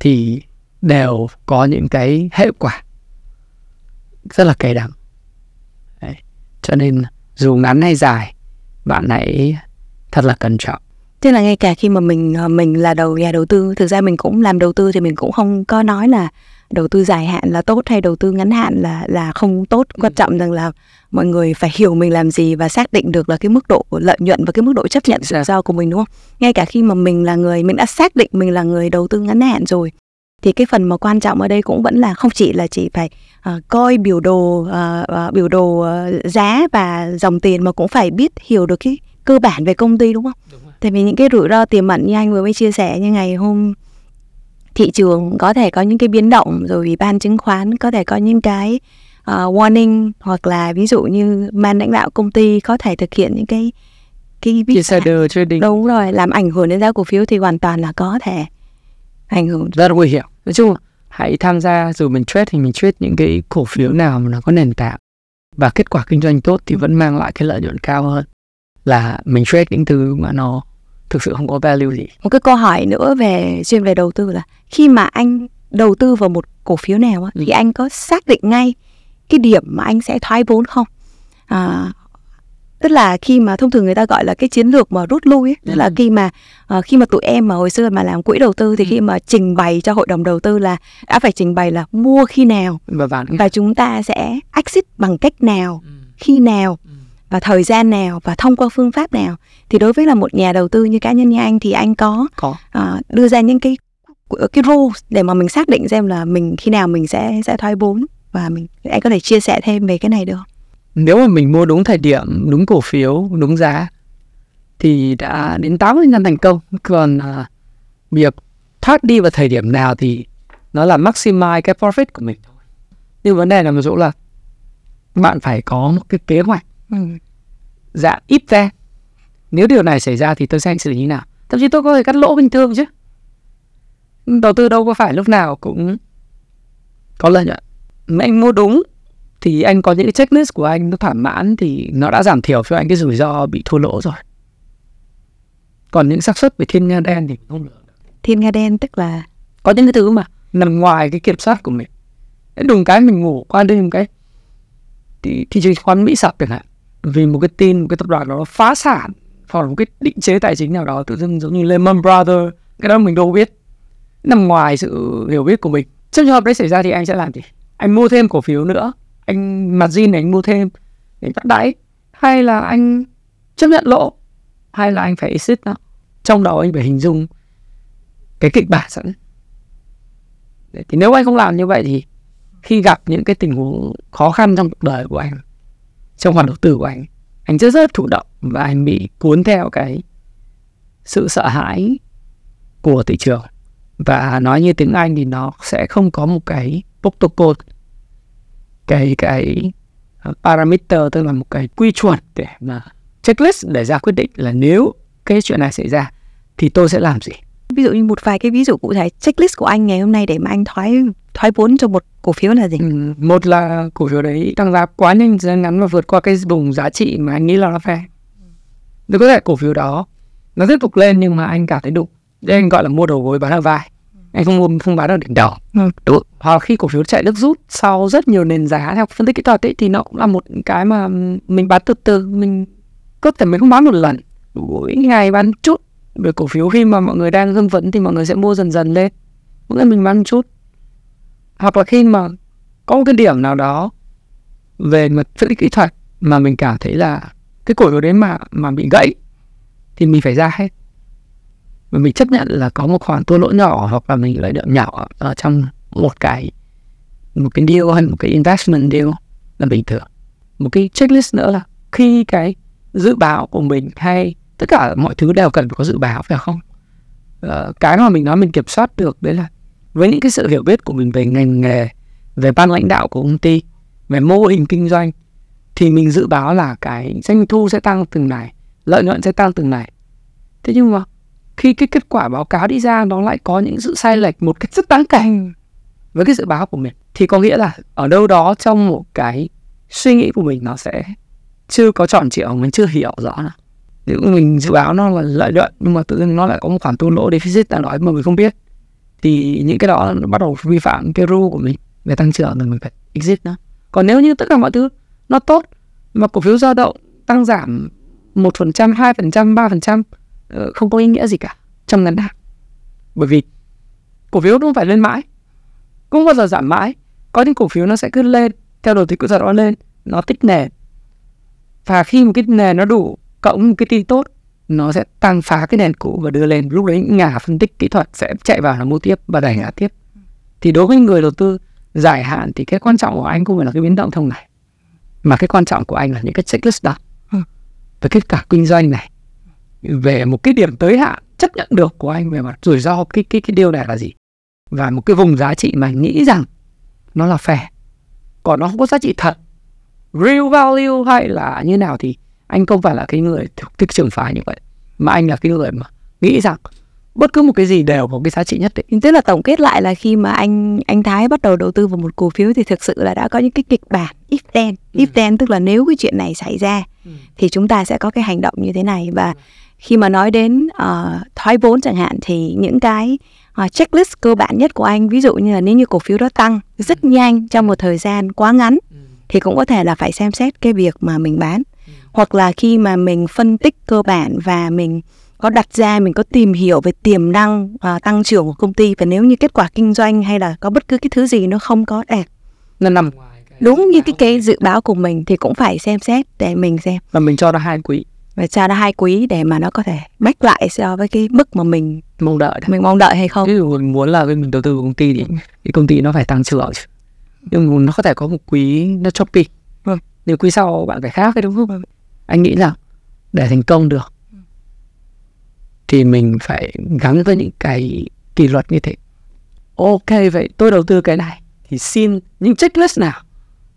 thì đều có những cái hệ quả rất là cay đắng. Đấy. cho nên dù ngắn hay dài bạn hãy thật là cẩn trọng. Tức là ngay cả khi mà mình ờ, mình là đầu nhà đầu tư, thực ra mình cũng làm đầu tư thì mình cũng không có nói là đầu tư dài hạn là tốt hay đầu tư ngắn hạn là là không tốt. Quan trọng rằng là mọi người phải hiểu mình làm gì và xác định được là cái mức độ của lợi nhuận và cái mức độ chấp nhận rủi ro của mình đúng không? Ngay cả khi mà mình là người mình đã xác định mình là người đầu tư ngắn hạn rồi thì cái phần mà quan trọng ở đây cũng vẫn là không chỉ là chỉ phải ờ, coi biểu đồ ờ, ờ, biểu đồ ờ, giá và dòng tiền mà cũng phải biết hiểu được cái cơ bản về công ty đúng không? Tại vì những cái rủi ro tiềm ẩn như anh vừa mới chia sẻ như ngày hôm thị trường có thể có những cái biến động rồi ủy ban chứng khoán có thể có những cái uh, warning hoặc là ví dụ như ban lãnh đạo công ty có thể thực hiện những cái cái insider trading. Đúng rồi làm ảnh hưởng đến giá cổ phiếu thì hoàn toàn là có thể ảnh hưởng. Rất nguy hiểm. Nói chung hãy tham gia dù mình trade thì mình trade những cái cổ phiếu nào mà nó có nền tảng và kết quả kinh doanh tốt thì vẫn mang lại cái lợi nhuận cao hơn là mình trade những thứ mà nó thực sự không có value gì một cái câu hỏi nữa về chuyên về đầu tư là khi mà anh đầu tư vào một cổ phiếu nào á, thì Ừ. anh có xác định ngay cái điểm mà anh sẽ thoái vốn không à, tức là khi mà thông thường người ta gọi là cái chiến lược mà rút lui ấy, tức là Ừ. khi mà ờ, khi mà tụi em mà hồi xưa mà làm quỹ đầu tư thì Ừ. khi mà trình bày cho hội đồng đầu tư là đã phải trình bày là mua khi nào và chúng ta sẽ exit bằng cách nào Ừ. khi nào Ừ. và thời gian nào và thông qua phương pháp nào. Thì đối với là một nhà đầu tư như cá nhân như anh thì anh có có. à, đưa ra những cái cái rules để mà mình xác định xem là mình khi nào mình sẽ sẽ thoái vốn và mình anh có thể chia sẻ thêm về cái này được không? nếu mà mình mua đúng thời điểm đúng cổ phiếu đúng giá thì đã đến 80% thành công. Còn à, việc thoát đi vào thời điểm nào thì nó là maximize cái profit của mình thôi. Nhưng vấn đề là một chỗ là bạn phải có một cái kế hoạch ừ. dạng ít ra. Nếu điều này xảy ra thì tôi sẽ xử lý như nào. Thậm chí tôi có thể cắt lỗ bình thường chứ. Đầu tư đâu có phải lúc nào cũng có lợi nhuận. Mà anh mua đúng thì anh có những cái checklist của anh nó thỏa mãn thì nó đã giảm thiểu cho anh cái rủi ro bị thua lỗ rồi. Còn những xác suất về thiên nga đen thì không được. Thiên nga đen tức là có những cái thứ mà nằm ngoài cái kiểm soát của mình. Đùng cái mình ngủ qua đêm cái thì thị trường khoán mỹ sập chẳng hạn vì một cái tin một cái tập đoàn nó phá sản, hoặc là một cái định chế tài chính nào đó tự dưng giống như Lehman Brothers, cái đó mình đâu biết. Nằm ngoài sự hiểu biết của mình. Trong trường hợp đấy xảy ra thì anh sẽ làm gì? Anh mua thêm cổ phiếu nữa. Anh margin này anh mua thêm để tắt đáy hay là anh chấp nhận lỗ hay là anh phải exit nó? Trong đầu anh phải hình dung cái kịch bản sẵn. Thì nếu anh không làm như vậy thì khi gặp những cái tình huống khó khăn trong cuộc đời của anh trong hoạt đầu tư của anh. Anh rất rất thụ động và anh bị cuốn theo cái sự sợ hãi của thị trường. Và nói như tiếng Anh thì nó sẽ không có một cái protocol, cái cái ờ, parameter, tức là một cái quy chuẩn để mà checklist để ra quyết định là nếu cái chuyện này xảy ra thì tôi sẽ làm gì. Ví dụ như một vài cái ví dụ cụ thể, checklist của anh ngày hôm nay để mà anh thoái thoái vốn cho một cổ phiếu là gì? Ừ, một là cổ phiếu đấy tăng giá quá nhanh thời gian ngắn và vượt qua cái vùng giá trị mà anh nghĩ là nó fair. Được có thể cổ phiếu đó nó tiếp tục lên nhưng mà anh cảm thấy đủ. Đây anh gọi là mua đầu gối bán ở vai. Anh không mua không bán ở đỉnh đầu. Ừ. Đúng. Hoặc khi cổ phiếu chạy nước rút sau rất nhiều nền giá theo phân tích kỹ thuật ấy, thì nó cũng là một cái mà mình bán từ từ mình có thể mình không bán một lần mỗi ngày bán chút về cổ phiếu khi mà mọi người đang hưng phấn thì mọi người sẽ mua dần dần lên mỗi ngày mình bán một chút hoặc là khi mà có một cái điểm nào đó về mặt phân tích kỹ thuật mà mình cảm thấy là cái cổ phiếu đấy mà mà bị gãy thì mình phải ra hết. Và mình chấp nhận là có một khoản thua lỗ nhỏ hoặc là mình lợi nhuận nhỏ ở trong một cái một cái deal hay một cái investment deal là bình thường. Một cái checklist nữa là khi cái dự báo của mình hay tất cả mọi thứ đều cần phải có dự báo phải không? Ờ, cái mà mình nói mình kiểm soát được đấy là với những cái sự hiểu biết của mình về ngành nghề, về ban lãnh đạo của công ty, về mô hình kinh doanh, thì mình dự báo là cái doanh thu sẽ tăng từng này, lợi nhuận sẽ tăng từng này. Thế nhưng mà khi cái kết quả báo cáo đi ra, nó lại có những sự sai lệch một cách rất đáng kể với cái dự báo của mình. Thì có nghĩa là ở đâu đó trong một cái suy nghĩ của mình nó sẽ chưa có tròn trịa, mình chưa hiểu rõ là nếu mình dự báo nó là lợi nhuận, nhưng mà tự nhiên nó lại có một khoản thua lỗ deficit ta nói mà mình không biết thì những cái đó nó bắt đầu vi phạm cái rule của mình về tăng trưởng thì mình phải exit nó còn nếu như tất cả mọi thứ nó tốt, mà cổ phiếu dao động tăng giảm một phần trăm, hai phần trăm, ba phần trăm ờ, không có ý nghĩa gì cả trong ngắn hạn. Bởi vì cổ phiếu không phải lên mãi, cũng bao giờ giảm mãi, có những cổ phiếu nó sẽ cứ lên, theo đồ thị của thuật nó lên, nó tích nền. Và khi một cái nền nó đủ cộng một cái tin tốt nó sẽ tăng phá cái nền cũ và đưa lên. Lúc đấy nhà phân tích kỹ thuật sẽ chạy vào là mua tiếp và đẩy ngã tiếp. Thì đối với người đầu tư dài hạn thì cái quan trọng của anh không phải là cái biến động thông này mà cái quan trọng của anh là những cái checklist đó. Về kết quả kinh doanh này. Về một cái điểm tới hạn chấp nhận được của anh về mặt rủi ro cái cái cái điều này là gì? Và một cái vùng giá trị mà anh nghĩ rằng nó là fair. Còn nó không có giá trị thật. Real value hay là như nào thì anh không phải là cái người thích trường phái như vậy mà anh là cái người mà nghĩ rằng bất cứ một cái gì đều có cái giá trị nhất định. Tức là tổng kết lại là khi mà anh anh Thái bắt đầu đầu tư vào một cổ phiếu thì thực sự là đã có những cái kịch bản if then. Ừ. If then tức là nếu cái chuyện này xảy ra ừ. thì chúng ta sẽ có cái hành động như thế này và ừ. khi mà nói đến uh, thoái vốn chẳng hạn thì những cái uh, checklist cơ bản nhất của anh ví dụ như là nếu như cổ phiếu đó tăng rất nhanh trong một thời gian quá ngắn thì cũng có thể là phải xem xét cái việc mà mình bán hoặc là khi mà mình phân tích cơ bản và mình có đặt ra mình có tìm hiểu về tiềm năng uh, tăng trưởng của công ty và nếu như kết quả kinh doanh hay là có bất cứ cái thứ gì nó không có đẹp nó nằm đúng như cái cái dự báo của mình thì cũng phải xem xét để mình xem. Và mình cho nó hai quý. Và cho nó hai quý để mà nó có thể bách lại so với cái mức mà mình mong đợi mình mong đợi hay không. Ví dụ mình muốn là mình đầu tư vào công ty thì cái công ty nó phải tăng trưởng. Nhưng nó có thể có một quý nó choppy vâng. nếu quý sau bạn phải khác cái đúng không anh nghĩ rằng để thành công được thì mình phải gắn với những cái kỷ luật như thế. Ok vậy tôi đầu tư cái này thì xin những checklist nào?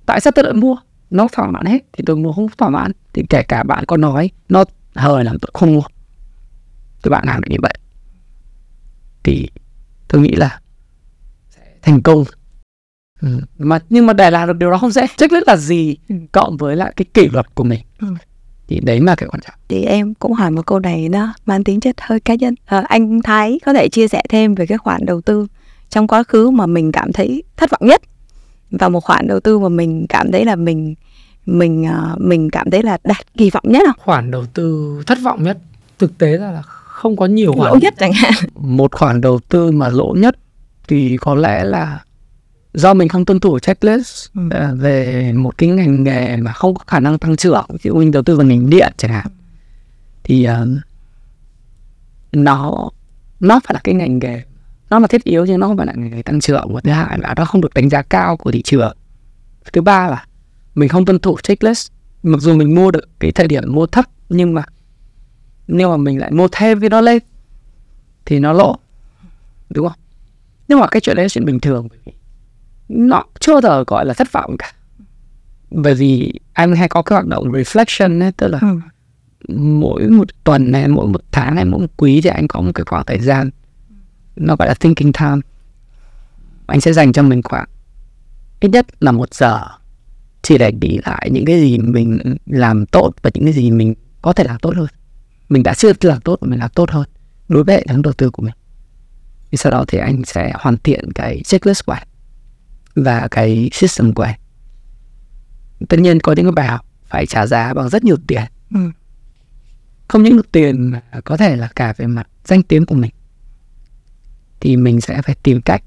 Tại sao tôi lại mua? Nó thỏa mãn hết thì tôi mua. Không thỏa mãn thì kể cả bạn có nói nó hời làm tôi không mua. Thì bạn làm được như vậy. Thì tôi nghĩ là sẽ thành công. Ừ. mà nhưng mà để làm được điều đó không dễ. Checklist là gì ừ. cộng với lại cái kỷ luật của mình? Ừ. thì đấy là cái quan trọng thì em cũng hỏi một câu này đó mang tính chất hơi cá nhân à, anh Thái có thể chia sẻ thêm về cái khoản đầu tư trong quá khứ mà mình cảm thấy thất vọng nhất và một khoản đầu tư mà mình cảm thấy là mình mình uh, mình cảm thấy là đạt kỳ vọng nhất không? Khoản đầu tư thất vọng nhất thực tế ra là không có nhiều khoản lỗ nhất chẳng hạn. Một khoản đầu tư mà lỗ nhất thì có lẽ là do mình không tuân thủ checklist ừ. À, về một cái ngành nghề mà không có khả năng tăng trưởng ví dụ mình đầu tư vào ngành điện chẳng hạn thì uh, nó nó phải là cái ngành nghề nó là thiết yếu nhưng nó không phải là ngành nghề tăng trưởng. Và thứ hai là nó không được đánh giá cao của thị trường. Thứ ba là mình không tuân thủ checklist. Mặc dù mình mua được cái thời điểm mua thấp nhưng mà nếu mà mình lại mua thêm cái đó lên thì nó lỗ đúng không? Nhưng mà cái chuyện đấy là chuyện bình thường nó chưa giờ gọi là thất vọng cả. Bởi vì anh hay có cái hoạt động reflection ấy tức là ừ. mỗi một tuần này mỗi một tháng hay mỗi một quý thì anh có một cái khoảng thời gian nó gọi là thinking time. Anh sẽ dành cho mình khoảng ít nhất là một giờ chỉ để nghĩ lại những cái gì mình làm tốt và những cái gì mình có thể làm tốt hơn. Mình đã chưa làm tốt mình làm tốt hơn đối với hệ thống đầu tư của mình. Thì sau đó thì anh sẽ hoàn thiện cái checklist của anh và cái system của anh tất nhiên có những cái bài học phải trả giá bằng rất nhiều tiền. Ừ. không những được tiền mà có thể là cả về mặt danh tiếng của mình. Thì mình sẽ phải tìm cách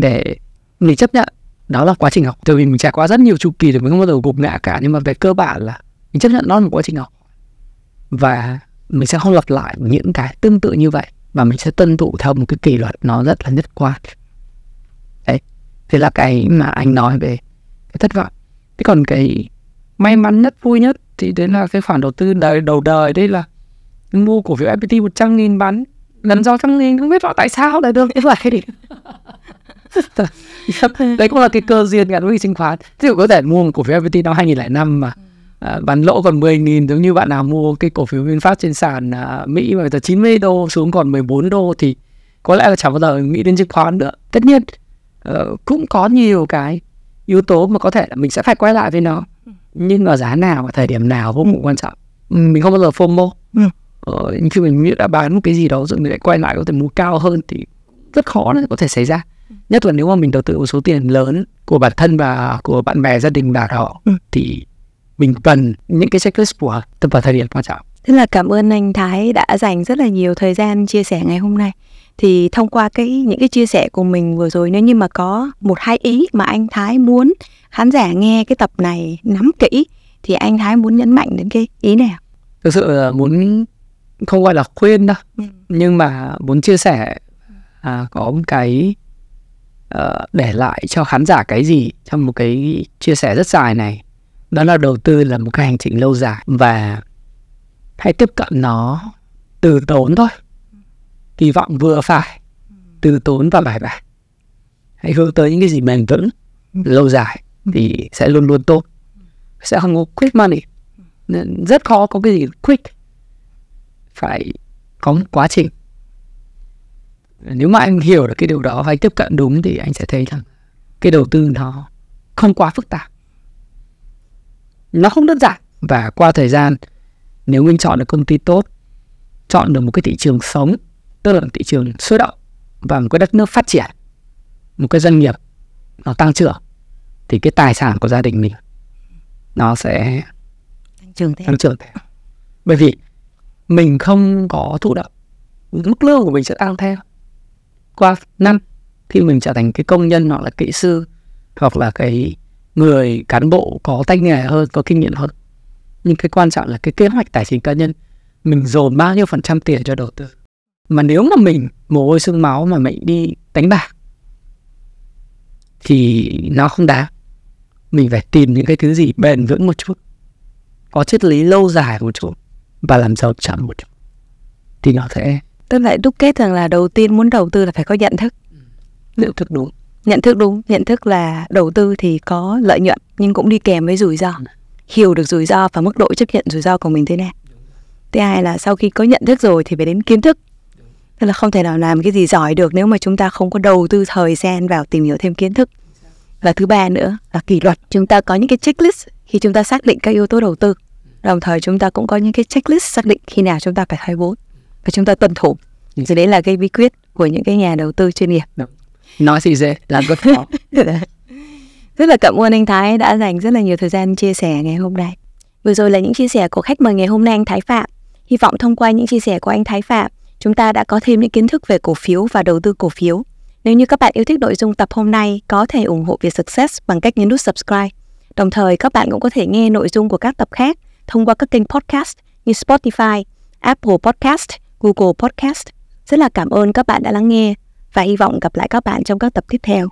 để mình chấp nhận. Đó là quá trình học. Từ vì mình trải qua rất nhiều chu kỳ thì mình không bao giờ gục ngã cả. Nhưng mà về cơ bản là mình chấp nhận nó là một quá trình học. Và mình sẽ không lặp lại những cái tương tự như vậy. Và mình sẽ tuân thủ theo một cái kỷ luật nó rất là nhất quán thế là cái mà anh nói về cái thất vọng. Thế còn cái may mắn nhất vui nhất thì đấy là cái khoản đầu tư đời đầu đời. Đây là mua cổ phiếu FPT 100 nghìn bán lần sau trăm nghìn không biết rõ tại sao lại được. Như vậy đấy cũng là cái cơ duyên gắn với chứng khoán. Ví dụ có thể mua một cổ phiếu FPT năm 2005 mà à, bán lỗ còn 10 nghìn giống như bạn nào mua cái cổ phiếu VinFast trên sàn à, Mỹ mà từ 90 đô xuống còn 14 đô thì có lẽ là chẳng bao giờ nghĩ đến chứng khoán nữa. Tất nhiên uh, cũng có nhiều cái yếu tố mà có thể là mình sẽ phải quay lại với nó. Nhưng ở giá nào và thời điểm nào vô cùng quan trọng. Mình không bao giờ FOMO. Ừ. ờ, khi mình đã bán một cái gì đó rồi mình lại quay lại có thể mua cao hơn thì rất khó để có thể xảy ra. Nhất là nếu mà mình đầu tư một số tiền lớn của bản thân và của bạn bè gia đình họ ừ. thì mình cần những cái checklist của tập vào thời điểm quan trọng. Thế là cảm ơn anh Thái đã dành rất là nhiều thời gian chia sẻ ngày hôm nay. Thì thông qua cái những cái chia sẻ của mình vừa rồi nếu như mà có một hai ý mà anh Thái muốn khán giả nghe cái tập này nắm kỹ thì anh Thái muốn nhấn mạnh đến cái ý nào? Thực sự là muốn không gọi là khuyên đâu, ừ. nhưng mà muốn chia sẻ à, có một cái uh, để lại cho khán giả cái gì trong một cái chia sẻ rất dài này đó là đầu tư là một cái hành trình lâu dài và hãy tiếp cận nó từ tốn thôi kỳ vọng vừa phải từ tốn và bài bản. Hãy hướng tới những cái gì bền vững lâu dài thì sẽ luôn luôn tốt. Sẽ không có quick money. Nên rất khó có cái gì quick phải có một quá trình. Nếu mà anh hiểu được cái điều đó và anh tiếp cận đúng thì anh sẽ thấy rằng cái đầu tư nó không quá phức tạp. Nó không đơn giản. Và qua thời gian, nếu anh chọn được công ty tốt, chọn được một cái thị trường sống tức là thị trường sôi động và một cái đất nước phát triển một cái doanh nghiệp nó tăng trưởng thì cái tài sản của gia đình mình nó sẽ tăng trưởng theo. tăng trưởng theo bởi vì mình không có thụ động mức lương của mình sẽ tăng theo qua năm khi mình trở thành cái công nhân hoặc là kỹ sư hoặc là cái người cán bộ có tay nghề hơn có kinh nghiệm hơn. Nhưng cái quan trọng là cái kế hoạch tài chính cá nhân mình dồn bao nhiêu phần trăm tiền cho đầu tư mà nếu mà mình mồ hôi xương máu mà mình đi đánh bạc thì nó không đáng. Mình phải tìm những cái thứ gì bền vững một chút có triết lý lâu dài một chút và làm giàu chậm một chút thì nó sẽ tức là đúc kết rằng là đầu tiên muốn đầu tư là phải có nhận thức. Nhận thức đúng. Nhận thức đúng. Nhận thức là đầu tư thì có lợi nhuận nhưng cũng đi kèm với rủi ro. Hiểu được rủi ro và mức độ chấp nhận rủi ro của mình thế nào. Thứ hai là sau khi có nhận thức rồi thì phải đến kiến thức tức là không thể nào làm cái gì giỏi được nếu mà chúng ta không có đầu tư thời gian vào tìm hiểu thêm kiến thức. Và thứ ba nữa là kỷ luật. Chúng ta có những cái checklist khi chúng ta xác định các yếu tố đầu tư. Đồng thời chúng ta cũng có những cái checklist xác định khi nào chúng ta phải thoái vốn. Và chúng ta tuân thủ. Thì đấy là cái bí quyết của những cái nhà đầu tư chuyên nghiệp. Nói gì dễ làm rất khó. Rất là cảm ơn anh Thái đã dành rất là nhiều thời gian chia sẻ ngày hôm nay. Vừa rồi là những chia sẻ của khách mời ngày hôm nay anh Thái Phạm. Hy vọng thông qua những chia sẻ của anh Thái Phạm chúng ta đã có thêm những kiến thức về cổ phiếu và đầu tư cổ phiếu nếu như các bạn yêu thích nội dung tập hôm nay có thể ủng hộ Việt Success bằng cách nhấn nút subscribe đồng thời các bạn cũng có thể nghe nội dung của các tập khác thông qua các kênh podcast như Spotify, Apple Podcast, Google Podcast. Rất là cảm ơn các bạn đã lắng nghe và hy vọng gặp lại các bạn trong các tập tiếp theo.